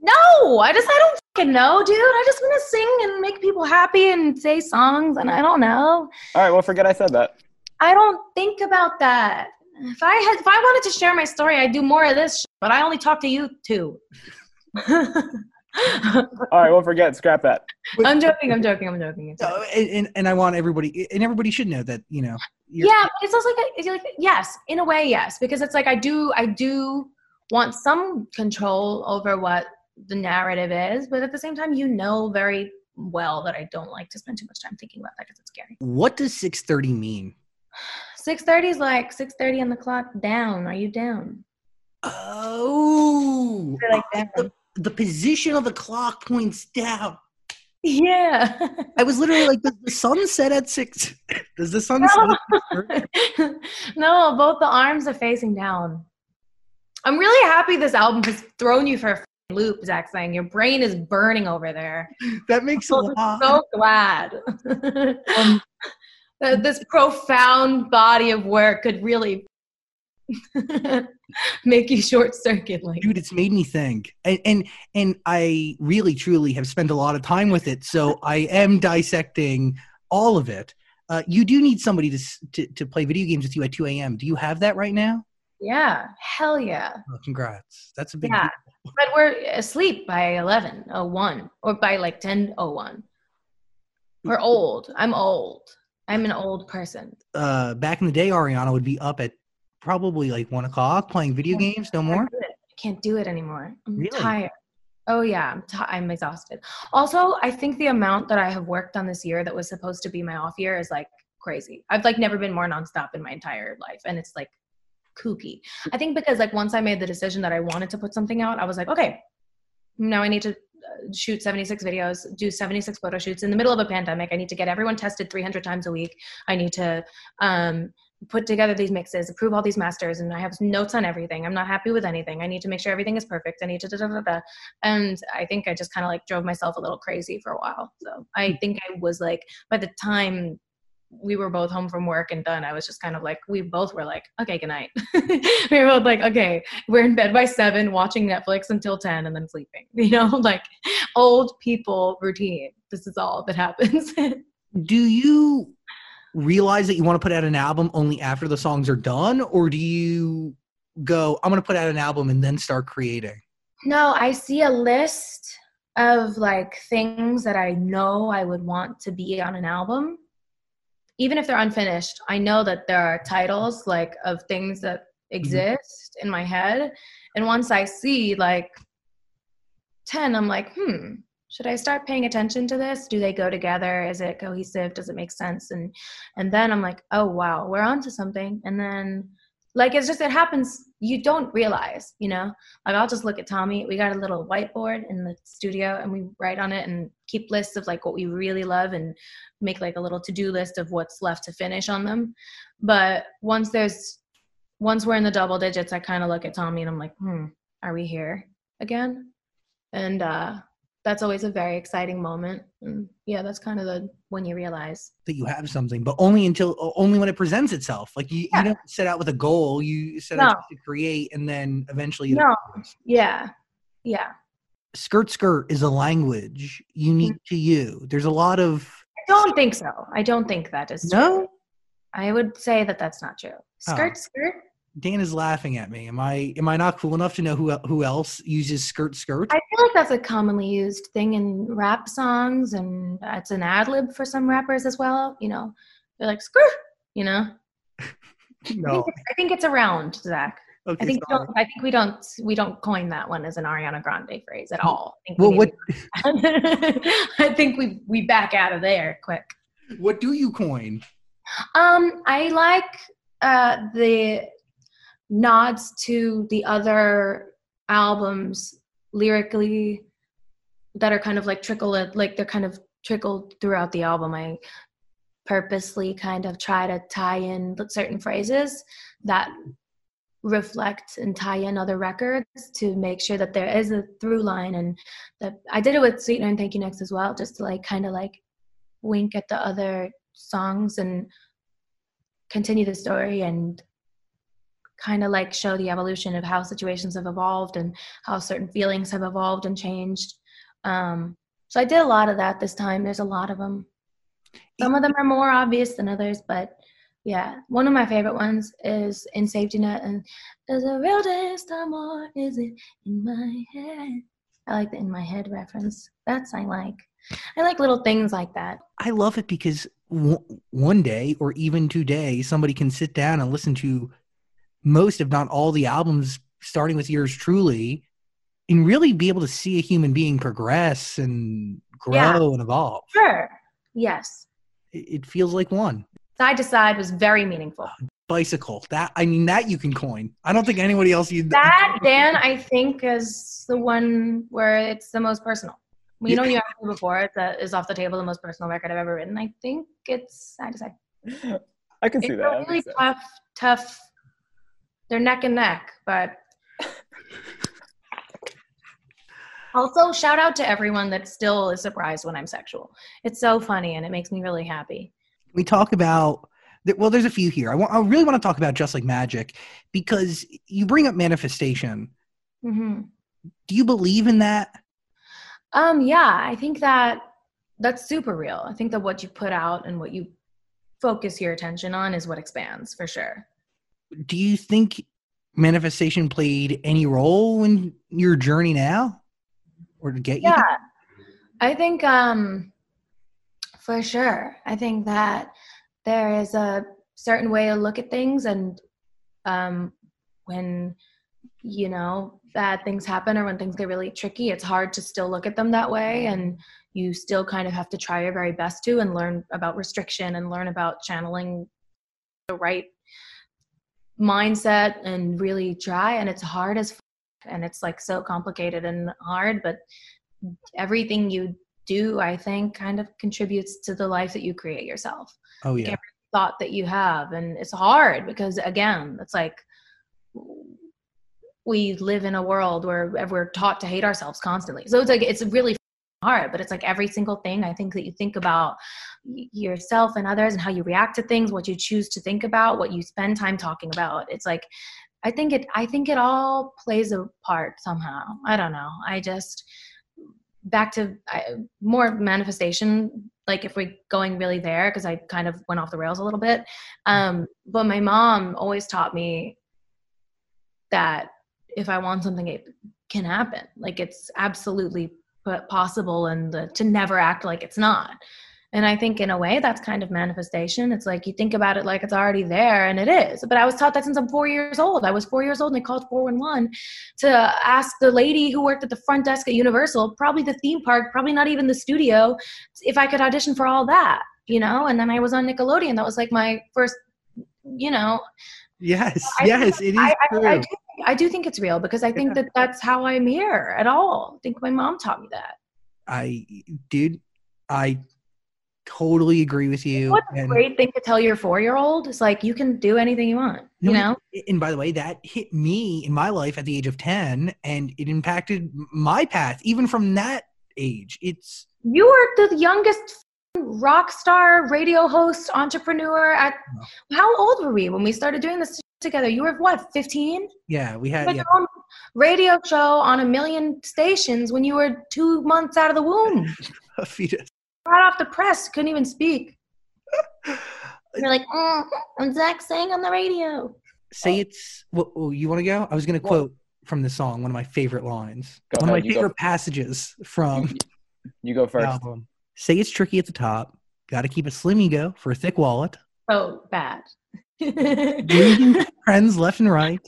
No, I just, I don't fucking know, dude. I just want to sing and make people happy and say songs, and I don't know. All right. Well, forget I said that. I don't think about that. If I had, if I wanted to share my story, I'd do more of this, shit, but I only talk to you two. All right. Well, forget. Scrap that. I'm joking. I'm joking. I'm joking. It's Uh, and, and, and I want everybody and everybody should know that, you know, you're- yeah, but it's also like, it's like yes, in a way, yes, because it's like I do, I do want some control over what the narrative is, but at the same time, you know very well that I don't like to spend too much time thinking about that because it's scary. what does 630 mean? Six thirty is like six thirty on the clock. Down? Are you down? Oh, like down. the, the position of the clock points down. Yeah. I was literally like, does the sun set at six? Does the sun set at no, both the arms are facing down. I'm really happy this album has thrown you for a loop, Zach. Saying your brain is burning over there. That makes a I'm lot. so glad. Um, that this profound body of work could really make you short circuit like dude it's made me think. And, and and i really truly have spent a lot of time with it so i am dissecting all of it. Uh, you do need somebody to, to to play video games with you at 2 a.m do you have that right now? Yeah hell yeah. Oh, congrats. That's a big yeah but we're asleep by 11 01 or by like 10.01 we're old. I'm old. I'm an old person. Uh back in the day ariana would be up at probably like one o'clock playing video games no more I can't do it anymore. I'm Really? tired. Oh yeah, I'm, t- I'm exhausted. Also, I think the amount that I have worked on this year that was supposed to be my off year is like crazy. I've like never been more nonstop in my entire life, and it's like kooky. I think because like once I made the decision that I wanted to put something out, I was like, okay, now I need to uh, shoot 76 videos, do 76 photo shoots in the middle of a pandemic. I need to get everyone tested 300 times a week. I need to um, put together these mixes, approve all these masters, and I have notes on everything. I'm not happy with anything. I need to make sure everything is perfect. I need to da da da da. And I think I just kind of like drove myself a little crazy for a while. So I hmm. think I was like, by the time we were both home from work and done, I was just kind of like, we both were like, okay, good night. we were both like, okay, we're in bed by seven, watching Netflix until 10 and then sleeping, you know, like old people routine. This is all that happens. Do you realize that you want to put out an album only after the songs are done, or do you go, I'm going to put out an album and then start creating? No, I see a list of like things that I know I would want to be on an album. Even if they're unfinished, I know that there are titles like of things that exist in my head. And once I see like 10, I'm like, hmm, should I start paying attention to this? Do they go together? Is it cohesive? Does it make sense? And and then I'm like, oh wow, we're onto something. And then like it's just it happens you don't realize you know like i'll just look at tommy we got a little whiteboard in the studio and we write on it and keep lists of like what we really love and make like a little to-do list of what's left to finish on them but once there's once we're in the double digits i kind of look at tommy and i'm like hmm are we here again and uh that's always a very exciting moment and yeah that's kind of the when you realize That you have something, but only until only when it presents itself. Like you, Yeah. you don't set out with a goal. You set No. out to create, and then eventually. No. occurs. yeah yeah Skirt skirt is a language unique Mm-hmm. to you. There's a lot of i don't think so i don't think that is true. no. I would say that that's not true. Oh. Skirt, skirt. Dan is laughing at me. Am I am I not cool enough to know who who else uses skirt skirt? I feel like that's a commonly used thing in rap songs, and it's an ad lib for some rappers as well. You know, they're like skirt. You know, I, no. think it's, I think it's around Zach. Okay, I think we don't, I think we don't we don't coin that one as an Ariana Grande phrase at all. I think Well, we what I think we we back out of there quick. what do you coin? Um, I like uh, the nods to the other albums lyrically that are kind of like trickle like they're kind of trickled throughout the album. I purposely kind of try to tie in certain phrases that reflect and tie in other records to make sure that there is a through line and that I did it with Sweetener and Thank You Next as well, just to like kind of like wink at the other songs and continue the story and kind of like show the evolution of how situations have evolved and how certain feelings have evolved and changed. Um, so I did a lot of that this time. There's a lot of them. Some of them are more obvious than others, but yeah, one of my favorite ones is in Safety Net and is a real dance time or is it in my head? I like the in my head reference. That's I like. I like little things like that. I love it because w- one day or even today, somebody can sit down and listen to most, if not all, the albums, starting with yours truly, and really be able to see a human being progress and grow Yeah. and evolve. Sure. Yes. It, it feels like one Side to side was very meaningful. bicycle. That I mean, that you can coin. I don't think anybody else you That Dan, I think, is the one where it's the most personal. Well, you know, you asked me before. It's a, is off the table the most personal record I've ever written. I think it's side to side. I can see a that. I really can see that. tough, tough. They're neck and neck, but also shout out to everyone that still is surprised when I'm sexual. It's so funny and it makes me really happy. we talk about well there's a few here I want, I really want to talk about just like magic because you bring up manifestation hmm do you believe in that Um, yeah, I think that that's super real. I think that what you put out and what you focus your attention on is what expands for sure. Do you think manifestation played any role in your journey now or to get you Yeah. I think um for sure. I think that there is a certain way to look at things and um when you know bad things happen or when things get really tricky, it's hard to still look at them that way and you still kind of have to try your very best to and learn about restriction and learn about channeling the right mindset and really try and it's hard as f- and it's like so complicated and hard but everything you do i think kind of contributes to the life that you create yourself. Oh yeah. thought that you have and it's hard because again it's like we live in a world where we're taught to hate ourselves constantly. So it's like it's really hard but it's like every single thing i think that you think about yourself and others and how you react to things what you choose to think about what you spend time talking about. It's like i think it i think it all plays a part somehow. I don't know. I just back to I, more manifestation like if we're going really there because i kind of went off the rails a little bit. Um but my mom always taught me that if i want something it can happen. Like it's absolutely possible and the, to never act like it's not and I think in a way that's kind of manifestation. It's like you think about it like it's already there and it is. But I was taught that since I'm four years old. I was four years old and they called 411 to ask the lady who worked at the front desk at Universal, probably the theme park, probably not even the studio, if I could audition for all that, you know? And then I was on Nickelodeon. That was like my first, you know. Yes, I, yes, it is I, true. I, I, do, I do think it's real because I think that that's how I'm here at all. I think my mom taught me that. I, dude, I totally agree with you. What a great thing to tell your four year old. It's like you can do anything you want, you know? And by the way, that hit me in my life at the age of 10 and it impacted my path even from that age. It's you were the youngest rock star radio host entrepreneur at how old were we when we started doing this together you were what 15 yeah we had yeah. radio show on a million stations when you were two months out of the womb a fetus right off the press, couldn't even speak. You're like, oh, I'm Zach Sang on the radio. Say it's. Well, you want to go? I was going to quote from the song one of my favorite lines, go one ahead, of my favorite go. passages from. You, you go first. Album. Say it's tricky at the top. Got to keep a slim ego for a thick wallet. Oh, bad. Friends left and right,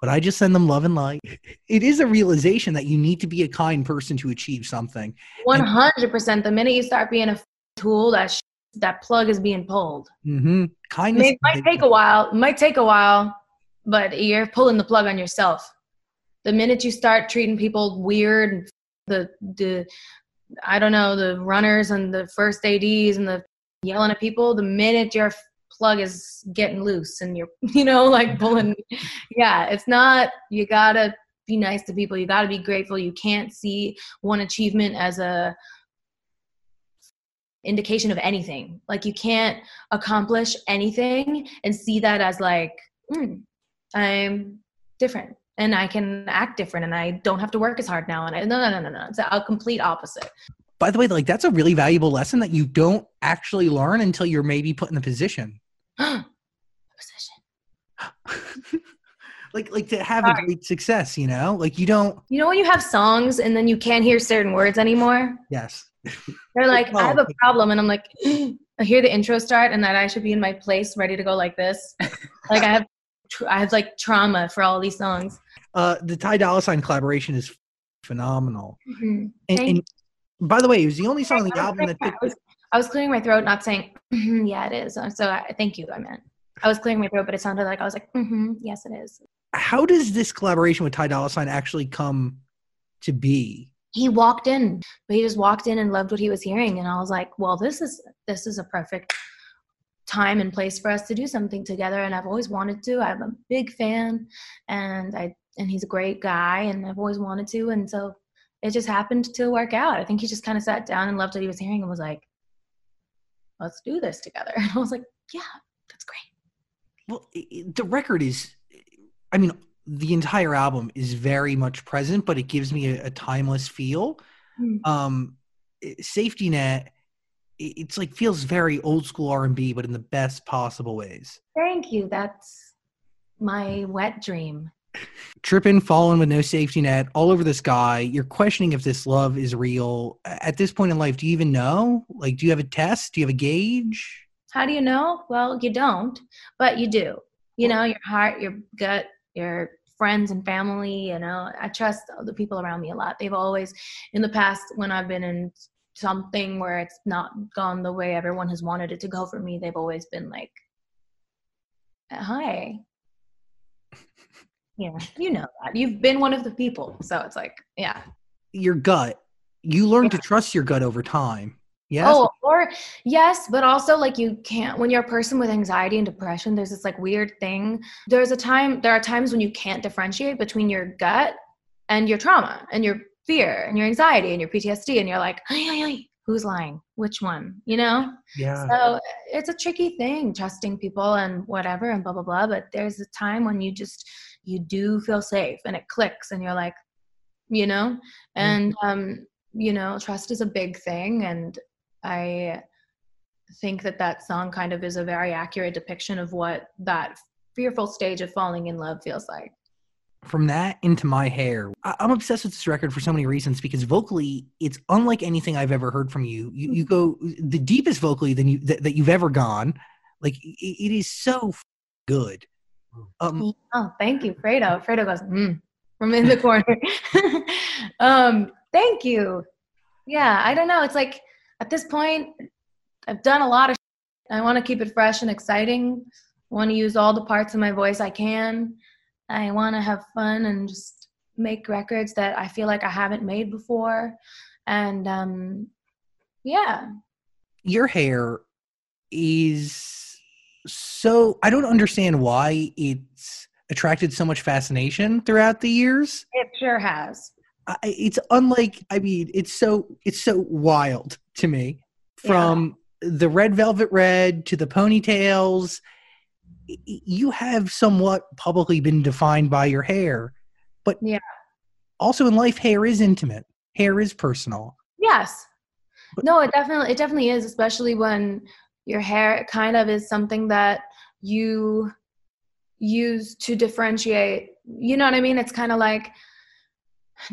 but I just send them love and light. It is a realization that you need to be a kind person to achieve something. One hundred percent. The minute you start being a tool, that sh- that plug is being pulled. Mm-hmm. Kindness it might take a while. It might take a while, but you're pulling the plug on yourself. The minute you start treating people weird, the the I don't know the runners and the first ads and the yelling at people, the minute your plug is getting loose and you're you know like pulling, yeah, it's not. You gotta be nice to people. You gotta be grateful. You can't see one achievement as a indication of anything. Like you can't accomplish anything and see that as like, mm, I'm different and I can act different and I don't have to work as hard now. And I, no, no, no, no, no. It's a complete opposite. By the way, like that's a really valuable lesson that you don't actually learn until you're maybe put in the position. Position. like like to have Sorry. a great success, you know? Like you don't You know when you have songs and then you can't hear certain words anymore? Yes. They're like, oh. I have a problem, and I'm like, I hear the intro start, and that I should be in my place, ready to go like this. like I have, I have like trauma for all these songs. Uh, the Ty Dolla Sign collaboration is phenomenal. Mm-hmm. And, and, by the way, it was the only song on the album that. Was, I was clearing my throat, not saying, mm-hmm, "Yeah, it is." So I, thank you. I meant I was clearing my throat, but it sounded like I was like, mm-hmm, "Yes, it is." How does this collaboration with Ty Dolla Sign actually come to be? he walked in but he just walked in and loved what he was hearing and i was like well this is this is a perfect time and place for us to do something together and i've always wanted to i'm a big fan and i and he's a great guy and i've always wanted to and so it just happened to work out i think he just kind of sat down and loved what he was hearing and was like let's do this together and i was like yeah that's great well the record is i mean the entire album is very much present, but it gives me a, a timeless feel. Mm. Um, Safety Net, it's like feels very old school R and B, but in the best possible ways. Thank you. That's my wet dream. Tripping, falling with no safety net, all over the sky. You're questioning if this love is real. At this point in life, do you even know? Like, do you have a test? Do you have a gauge? How do you know? Well, you don't, but you do. You know, your heart, your gut, your friends and family you know i trust the people around me a lot they've always in the past when i've been in something where it's not gone the way everyone has wanted it to go for me they've always been like hi yeah you know that you've been one of the people so it's like yeah your gut you learn yeah. to trust your gut over time Yes. Oh, or yes, but also like you can't when you're a person with anxiety and depression, there's this like weird thing. There's a time there are times when you can't differentiate between your gut and your trauma and your fear and your anxiety and your PTSD and you're like, "Ay, ay, ay, who's lying? Which one?" You know? yeah. So it's a tricky thing, trusting people and whatever and blah blah blah. But there's a time when you just you do feel safe and it clicks and you're like, you know, and um, you know, trust is a big thing, and I think that that song kind of is a very accurate depiction of what that fearful stage of falling in love feels like. From that into my hair, I- I'm obsessed with this record for so many reasons because vocally, it's unlike anything I've ever heard from you. You, you go the deepest vocally than you that, that you've ever gone. Like it, it is so good. Um, Oh, thank you, Fredo. Fredo goes, mm, from in the corner. um, thank you. Yeah, I don't know. It's like at this point, I've done a lot of. I want to keep it fresh and exciting. I want to use all the parts of my voice I can. I want to have fun and just make records that I feel like I haven't made before. And um, yeah, your hair is so I don't understand why it's attracted so much fascination throughout the years. it sure has. I, it's unlike I mean it's so it's so wild to me from the red velvet red to the ponytails you have somewhat publicly been defined by your hair but Yeah. also in life hair is intimate hair is personal Yes. But- No, it definitely it definitely is, especially when your hair kind of is something that you use to differentiate. You know what I mean? It's kind of like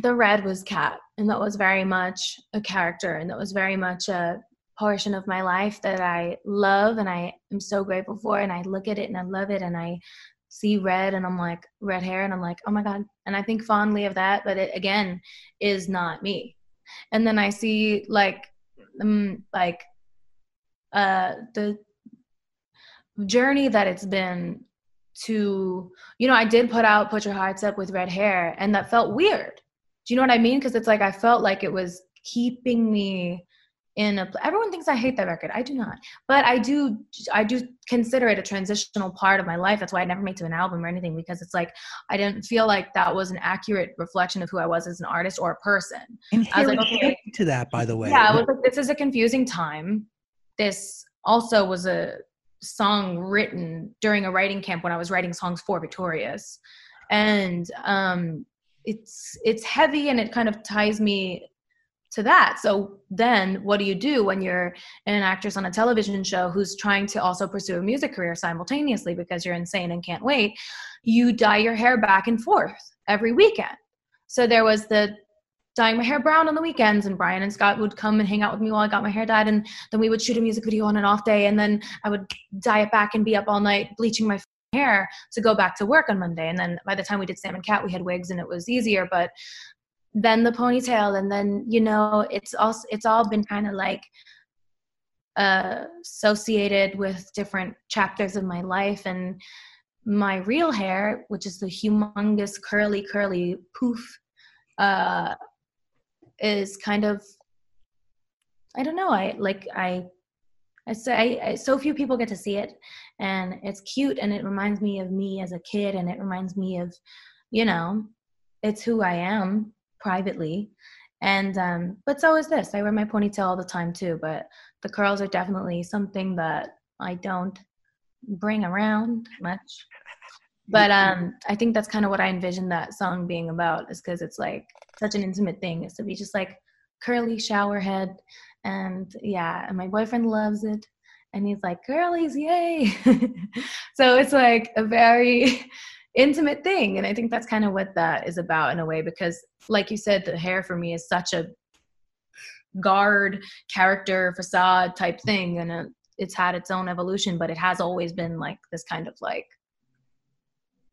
the red was cat, and that was very much a character, and that was very much a portion of my life that I love and I am so grateful for. And I look at it and I love it, and I see red and I'm like red hair, and I'm like, oh my god. And I think fondly of that, but it again is not me and then I see like um, like uh the journey that it's been to you know I did put out put your hearts up with red hair and that felt weird. Do you know what I mean? Because it's like I felt like it was keeping me in a everyone thinks I hate that record. I do not. But I do I do consider it a transitional part of my life. That's why I never made to an album or anything because it's like I didn't feel like that was an accurate reflection of who I was as an artist or a person. and I was like, okay. to that by the way Yeah, I was like, this is a confusing time. This also was a song written during a writing camp when I was writing songs for Victorious, and um, it's it's heavy and it kind of ties me to that. So then, what do you do when you're an actress on a television show who's trying to also pursue a music career simultaneously because you're insane and can't wait? You dye your hair back and forth every weekend. So there was the dyeing my hair brown on the weekends and Brian and Scott would come and hang out with me while I got my hair dyed and then we would shoot a music video on an off day and then I would dye it back and be up all night bleaching my hair to go back to work on Monday. And then by the time we did Sam and Cat we had wigs and it was easier but then the ponytail and then you know it's also it's all been kind of like uh, associated with different chapters of my life and my real hair which is the humongous curly curly poof uh, is kind of I don't know. I like I I say I, so few people get to see it, and it's cute, and it reminds me of me as a kid, and it reminds me of, you know, it's who I am privately, and um, but so is this. I wear my ponytail all the time too, but the curls are definitely something that I don't bring around much. But um, I think that's kind of what I envisioned that song being about, is because it's like such an intimate thing, is to be just like curly shower head and yeah and my boyfriend loves it and he's like girlies yay! So it's like a very intimate thing and i think that's kind of what that is about in a way because like you said the hair for me is such a guard character facade type thing and it's had its own evolution but it has always been like this kind of like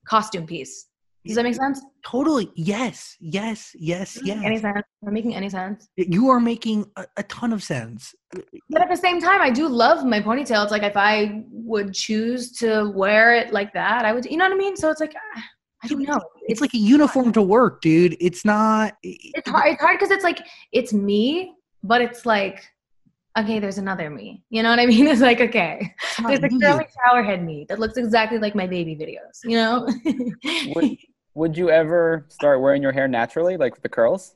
costume piece does that make sense totally yes yes yes Yes. any sense am making any sense you are making a, a ton of sense But at the same time, I do love my ponytail. It's like if I would choose to wear it like that, I would. You know what I mean? So it's like ah, I don't know. it's like a uniform to work dude it's not it's hard. It's hard because it's like it's me, but it's like okay, there's another me. You know what I mean? It's like, okay, not there's a curly showerhead me that looks exactly like my baby videos, you know? Would, would you ever start wearing your hair naturally, like the curls?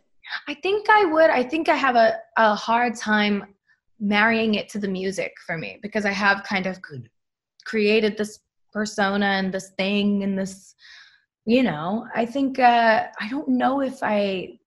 I think I would. I think I have a, a hard time marrying it to the music for me because I have kind of created this persona and this thing and this, you know, I think, uh, I don't know if I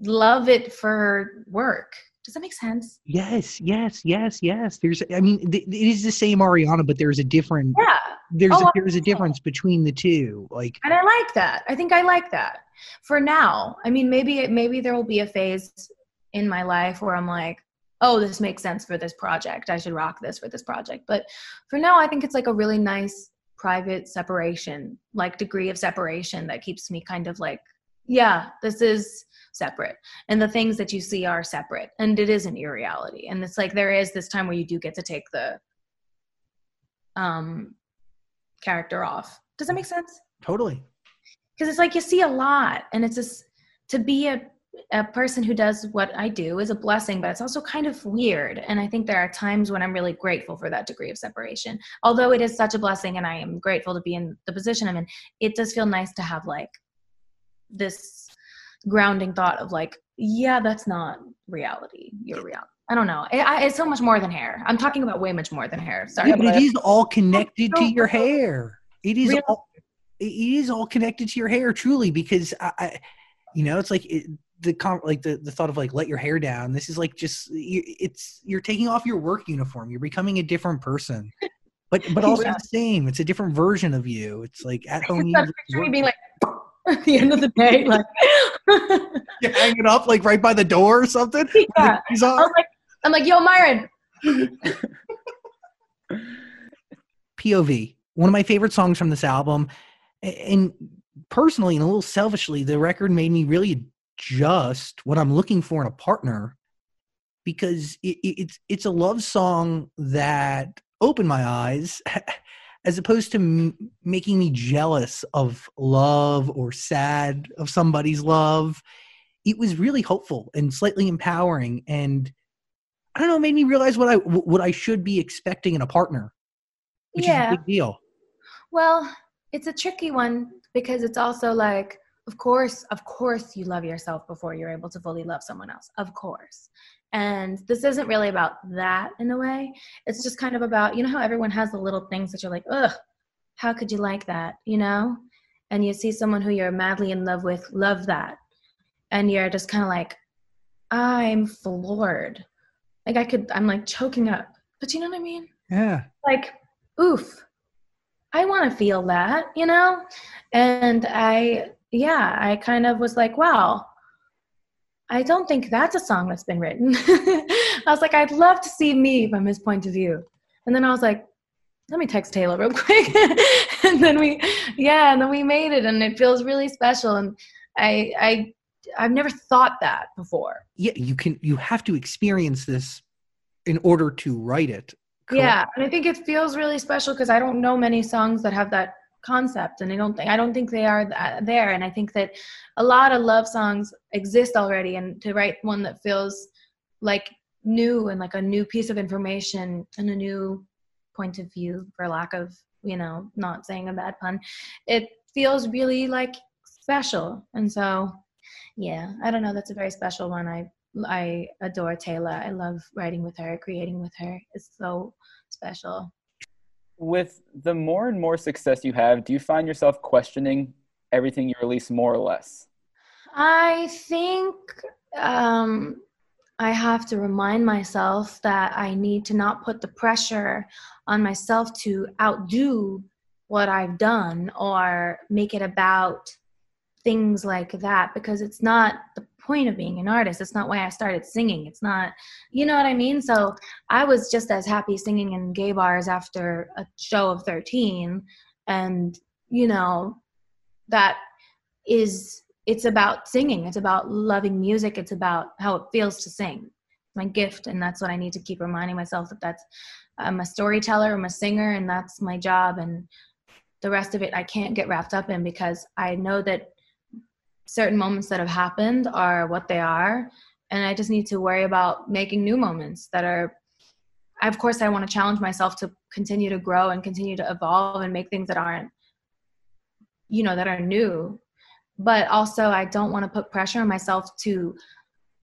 love it for work. Does that make sense? Yes, yes, yes, yes. There's, I mean, th- it is the same Ariana, but there's a different. Yeah. There's Oh, a, there's a difference between the two. Like, and I like that. I think I like that for now. I mean, maybe maybe there will be a phase in my life where I'm like, oh, this makes sense for this project. I should rock this for this project. But for now, I think it's like a really nice private separation, like degree of separation that keeps me kind of like, yeah, this is separate. And the things that you see are separate. And it isn't your reality. And it's like there is this time where you do get to take the um character off. Does that make sense? totally. because it's like you see a lot and it's just to be a, a person who does what i do is a blessing but it's also kind of weird and i think there are times when i'm really grateful for that degree of separation although it is such a blessing and i am grateful to be in the position i'm in it does feel nice to have like this grounding thought of like yeah that's not reality your reality i don't know it, I, it's so much more than hair i'm talking about way much more than hair sorry Yeah, but but it is all connected to oh, your hair. It is all. It is all connected to your hair, truly, because I, I you know, it's like it, the like the the thought of like let your hair down. This is like just it's you're taking off your work uniform. You're becoming a different person, but but also Yeah. the same. It's a different version of you. It's like at home. you picture me being like at the end of the day like you hang it up like right by the door or something. Yeah. keys on. I was like, I'm like, yo, Myron. POV, one of my favorite songs from this album. And personally and a little selfishly, the record made me really adjust what I'm looking for in a partner because it, it- it's it's a love song that opened my eyes as opposed to m- making me jealous of love or sad of somebody's love. It was really hopeful and slightly empowering and I don't know, made me realize what I what I should be expecting in a partner which is a big deal. Well, it's a tricky one because it's also like, of course, of course, you love yourself before you're able to fully love someone else. Of course. And this isn't really about that in a way. It's just kind of about, you know, how everyone has the little things that you're like, ugh, how could you like that? You know? And you see someone who you're madly in love with, love that. And you're just kind of like, I'm floored. Like, I could, I'm like choking up. But you know what I mean? Yeah. like oof i want to feel that you know and i yeah i kind of was like wow i don't think that's a song that's been written i was like i'd love to see me from his point of view and then i was like let me text taylor real quick and then we yeah and then we made it and it feels really special and i i i've never thought that before Yeah, you can you have to experience this in order to write it. correct? Yeah, and I think it feels really special because I don't know many songs that have that concept, and I don't think I don't think they are th- uh, there. And I think that a lot of love songs exist already, and to write one that feels like new and like a new piece of information and a new point of view, for lack of you know not saying a bad pun, it feels really like special. And so, yeah, I don't know. That's a very special one. I I adore Taylor. I love writing with her, creating with her. It's so special. With the more and more success you have, do you find yourself questioning everything you release more or less? I think um, I have to remind myself that I need to not put the pressure on myself to outdo what I've done or make it about things like that because it's not the point of being an artist. It's not why I started singing. It's not, you know what I mean? So I was just as happy singing in gay bars after a show of 13. And, you know, that is it's about singing it's about loving music it's about how it feels to sing it's my gift and that's what i need to keep reminding myself that that's i'm a storyteller i'm a singer and that's my job and the rest of it i can't get wrapped up in because i know that certain moments that have happened are what they are and I just need to worry about making new moments that are. Of course, I want to challenge myself to continue to grow and continue to evolve and make things that aren't, you know, that are new. But also, I don't want to put pressure on myself to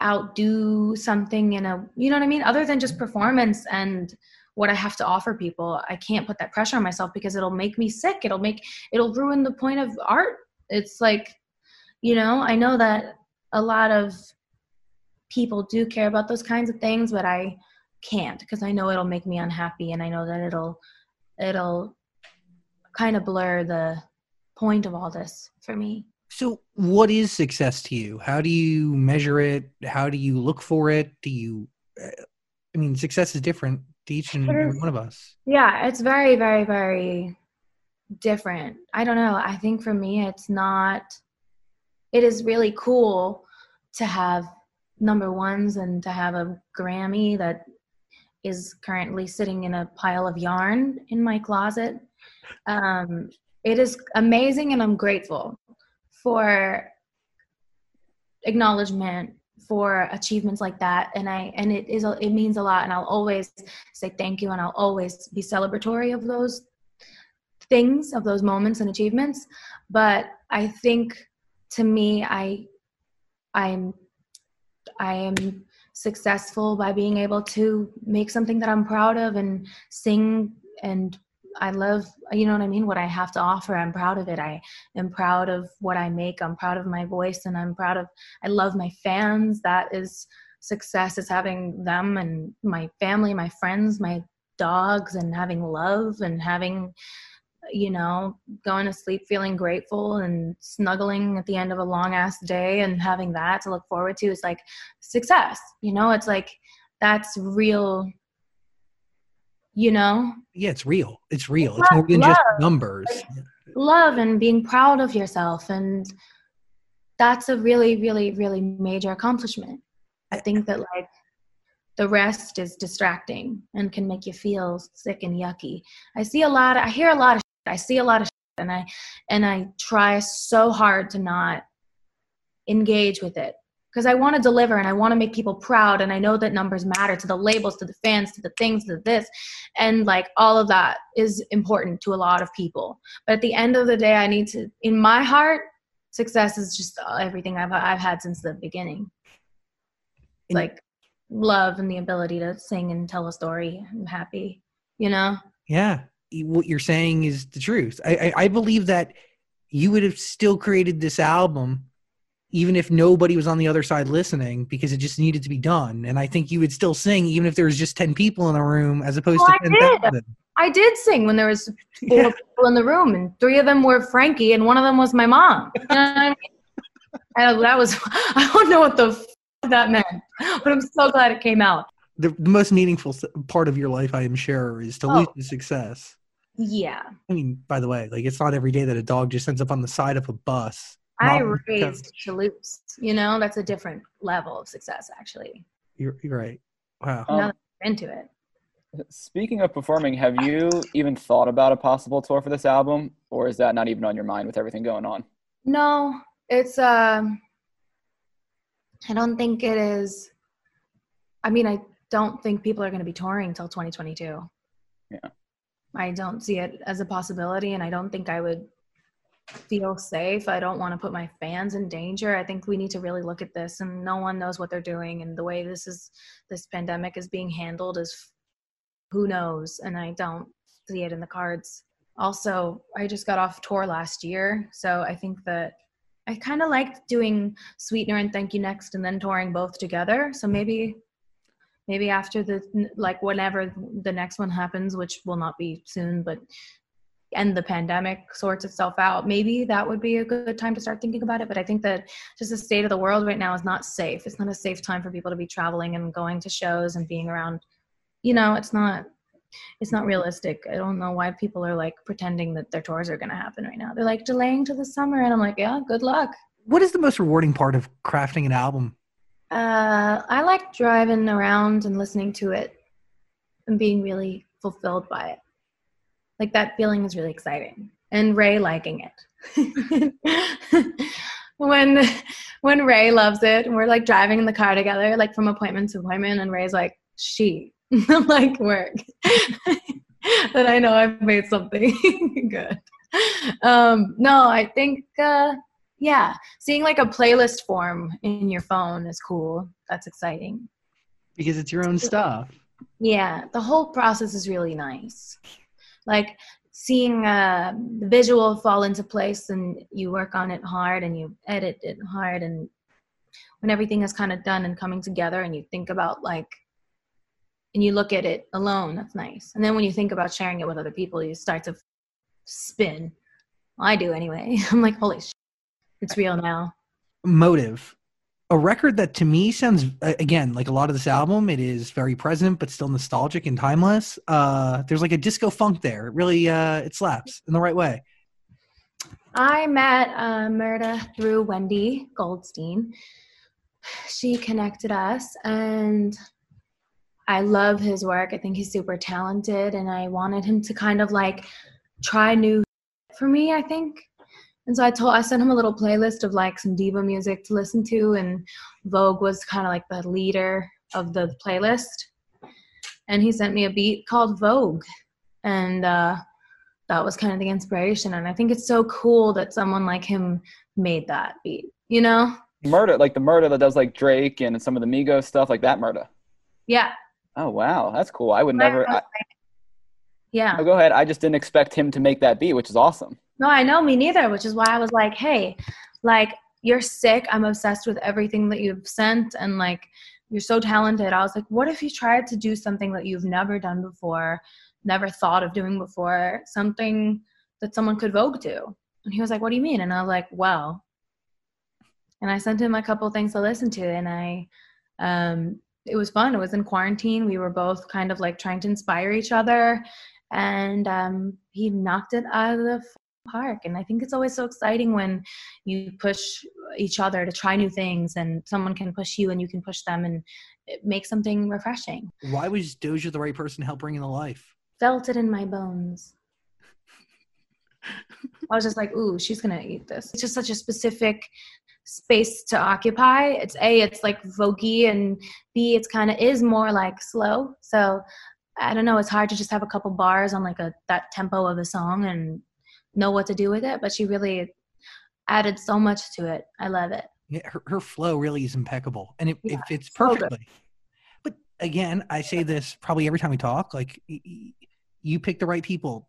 outdo something in a, you know what I mean, other than just performance and what I have to offer people. I can't put that pressure on myself because it'll make me sick. It'll make it'll ruin the point of art. It's like, you know, I know that a lot of people do care about those kinds of things, but I can't because I know it'll make me unhappy and I know that it'll it'll kind of blur the point of all this for me. So, what is success to you? How do you measure it? How do you look for it? Do you, uh, I mean, success is different to each and every one of us. Yeah, it's very, very, very different. I don't know. I think for me, it's not, it is really cool to have number ones and to have a Grammy that is currently sitting in a pile of yarn in my closet. Um, it is amazing and I'm grateful for acknowledgement for achievements like that. And i and it is it means a lot. And i'll always say thank you and i'll always be celebratory of those things of those moments and achievements. But i think to me i i'm i am successful by being able to make something that i'm proud of and sing and I love, you know what I mean? What I have to offer. I'm proud of it. I am proud of what I make. I'm proud of my voice and I'm proud of, I love my fans. That is success is having them and my family, my friends, my dogs and having love and having, you know, going to sleep feeling grateful and snuggling at the end of a long ass day and having that to look forward to is like success. You know, it's like, that's real you know? Yeah it's real. It's real. It's more than love. just numbers love and being proud of yourself and that's a really really really major accomplishment. I think that like the rest is distracting and can make you feel sick and yucky. I see a lot i hear a lot of i see a lot of and i and i try so hard to not engage with it because I want to deliver and I want to make people proud. And I know that numbers matter to the labels, to the fans, to the things, to this. And like all of that is important to a lot of people. But at the end of the day, I need to, in my heart, success is just everything I've, I've had since the beginning. like love and the ability to sing and tell a story. I'm happy, you know? Yeah. What you're saying is the truth. I, I, I believe that you would have still created this album even if nobody was on the other side listening because it just needed to be done. And I think you would still sing even if there was just 10 people in the room as opposed well, to 10,000. I did sing when there was four yeah. people in the room and three of them were Frankie and one of them was my mom. You know I mean? and that was, I don't know what the f- that meant, but I'm so glad it came out. The, the most meaningful part of your life, I am sure, is to oh. lead to success. Yeah. I mean, by the way, like it's not every day that a dog just ends up on the side of a bus I raised chaloops. You know, that's a different level of success, actually. You're, you're right. Wow. Um, into it. Speaking of performing, have you even thought about a possible tour for this album, or is that not even on your mind with everything going on? No, it's. Um, I don't think it is. I mean, I don't think people are going to be touring until 2022. Yeah. I don't see it as a possibility, and I don't think I would feel safe. I don't want to put my fans in danger. I think we need to really look at this and no one knows what they're doing and the way this is this pandemic is being handled is who knows and I don't see it in the cards. Also, I just got off tour last year, so I think that I kind of liked doing Sweetener and Thank You Next and then touring both together. So maybe maybe after the like whenever the next one happens which will not be soon but and the pandemic sorts itself out, maybe that would be a good time to start thinking about it. But I think that just the state of the world right now is not safe. It's not a safe time for people to be traveling and going to shows and being around. You know, it's not it's not realistic. I don't know why people are like pretending that their tours are going to happen right now. They're like delaying to the summer, and I'm like, yeah, good luck. What is the most rewarding part of crafting an album? Uh, I like driving around and listening to it and being really fulfilled by it. Like that feeling is really exciting and ray liking it. When when Ray loves it, and we're like driving in the car together, like from appointment to appointment, and Ray's like, "She like work," then I know I've made something good. Um, no, I think uh, yeah, seeing like a playlist form in your phone is cool. That's exciting. Because it's your own stuff. Yeah, the whole process is really nice. Like seeing uh, the visual fall into place and you work on it hard and you edit it hard and when everything is kind of done and coming together and you think about like and you look at it alone that's nice and then when you think about sharing it with other people you start to spin i do anyway i'm like holy shit it's real now Motive. A record that to me sounds again like a lot of this album. It is very present, but still nostalgic and timeless. Uh, there's like a disco funk there. It really, uh, it slaps in the right way. I met uh, Murda through Wendy Goldstein. She connected us, and I love his work. I think he's super talented, and I wanted him to kind of like try new for me. I think, and so I told I sent him a little playlist of like some diva music to listen to, and Vogue was kind of like the leader of the playlist. And he sent me a beat called Vogue, and uh, that was kind of the inspiration. And I think it's so cool that someone like him made that beat. You know? Murda, like the Murda that does like Drake and some of the Migos stuff, like that Murda. Yeah. Oh wow, that's cool. I would never. I, Yeah. oh, go ahead. I just didn't expect him to make that beat, which is awesome. No, I know me neither, which is why I was like, hey, like you're sick. I'm obsessed with everything that you've sent and like you're so talented. I was like, what if you tried to do something that you've never done before, never thought of doing before, something that someone could vogue to? And he was like, what do you mean? And I was like, well, and I sent him a couple things to listen to and I um it was fun. It was in quarantine. We were both kind of like trying to inspire each other and um he knocked it out of the park. And i think it's always so exciting when you push each other to try new things and someone can push you and you can push them and it makes something refreshing. Why was Doja the right person to help bring in the life? felt it in my bones. I was just like ooh she's gonna eat this. It's just such a specific space to occupy. It's a it's like voguey and b it's kind of is more like slow. So i don't know it's hard to just have a couple bars on like a that tempo of a song and know what to do with it but she really added so much to it i love it Yeah, her, her flow really is impeccable, and it, Yeah, it fits so But again, I say this probably every time we talk. Like, you pick the right people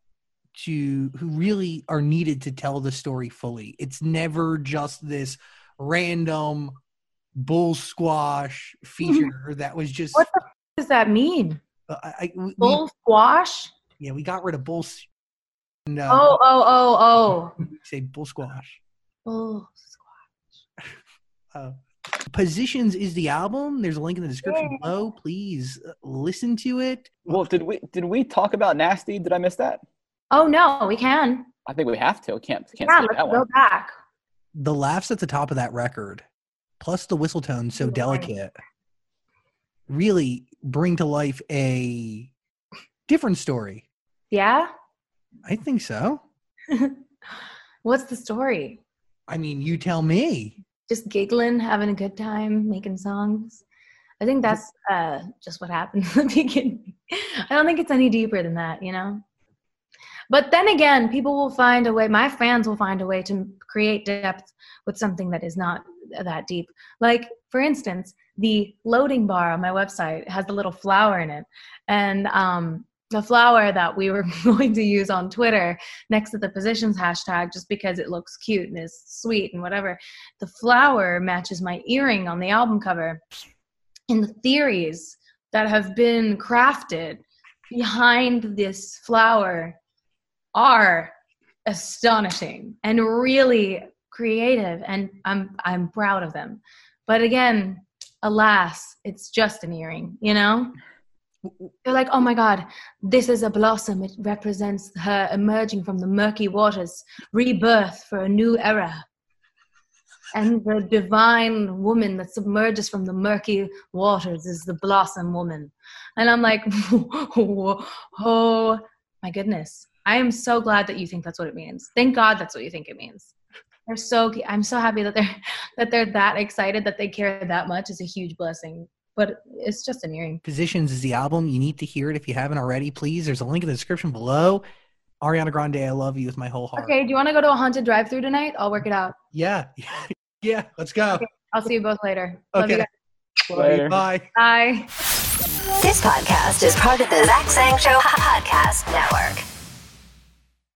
to who really are needed to tell the story fully. It's never just this random bull squash feature that was just. what the f- does that mean uh, I- we- bull squash yeah, we got rid of bull. S- And, uh, oh oh oh oh say bull squash. bull Uh, Positions is the album. There's a link in the description Yay. below. Please uh, listen to it. Well, did we did we talk about Nasty? Did I miss that? oh no we can I think we have to. Can't can't yeah let's that go one. back The laughs at the top of that record, plus the whistle tone so delicate, really bring to life a different story. yeah I think so. what's the story I mean, you tell me. just giggling, having a good time, making songs. I think that's uh, just what happened in the beginning. I don't think it's any deeper than that, you know? But then again, people will find a way, my fans will find a way to create depth with something that is not that deep. Like, for instance, the loading bar on my website has a little flower in it. And um, the flower that we were going to use on Twitter next to the positions hashtag just because it looks cute and is sweet and whatever the flower matches my earring on the album cover and the theories that have been crafted behind this flower are astonishing and really creative and I'm I'm proud of them. But again, alas, it's just an earring, you know? They're like, oh my God, this is a blossom. It represents her emerging from the murky waters, rebirth for a new era. And the divine woman that submerges from the murky waters is the blossom woman. And I'm like, oh my goodness. I am so glad that you think that's what it means. Thank God that's what you think it means. They're so. I'm so happy that they're that they're that excited that they care that much is a huge blessing. But it's just an earring. Positions is the album. You need to hear it if you haven't already. Please, there's a link in the description below. Ariana Grande, I love you with my whole heart. Okay, do you want to go to a haunted drive-through tonight? I'll work it out. Yeah, yeah. Let's go. I'll see you both later. Love you Okay. guys. Later. Bye. Bye. This podcast is part of the Zach Sang Show Podcast Network.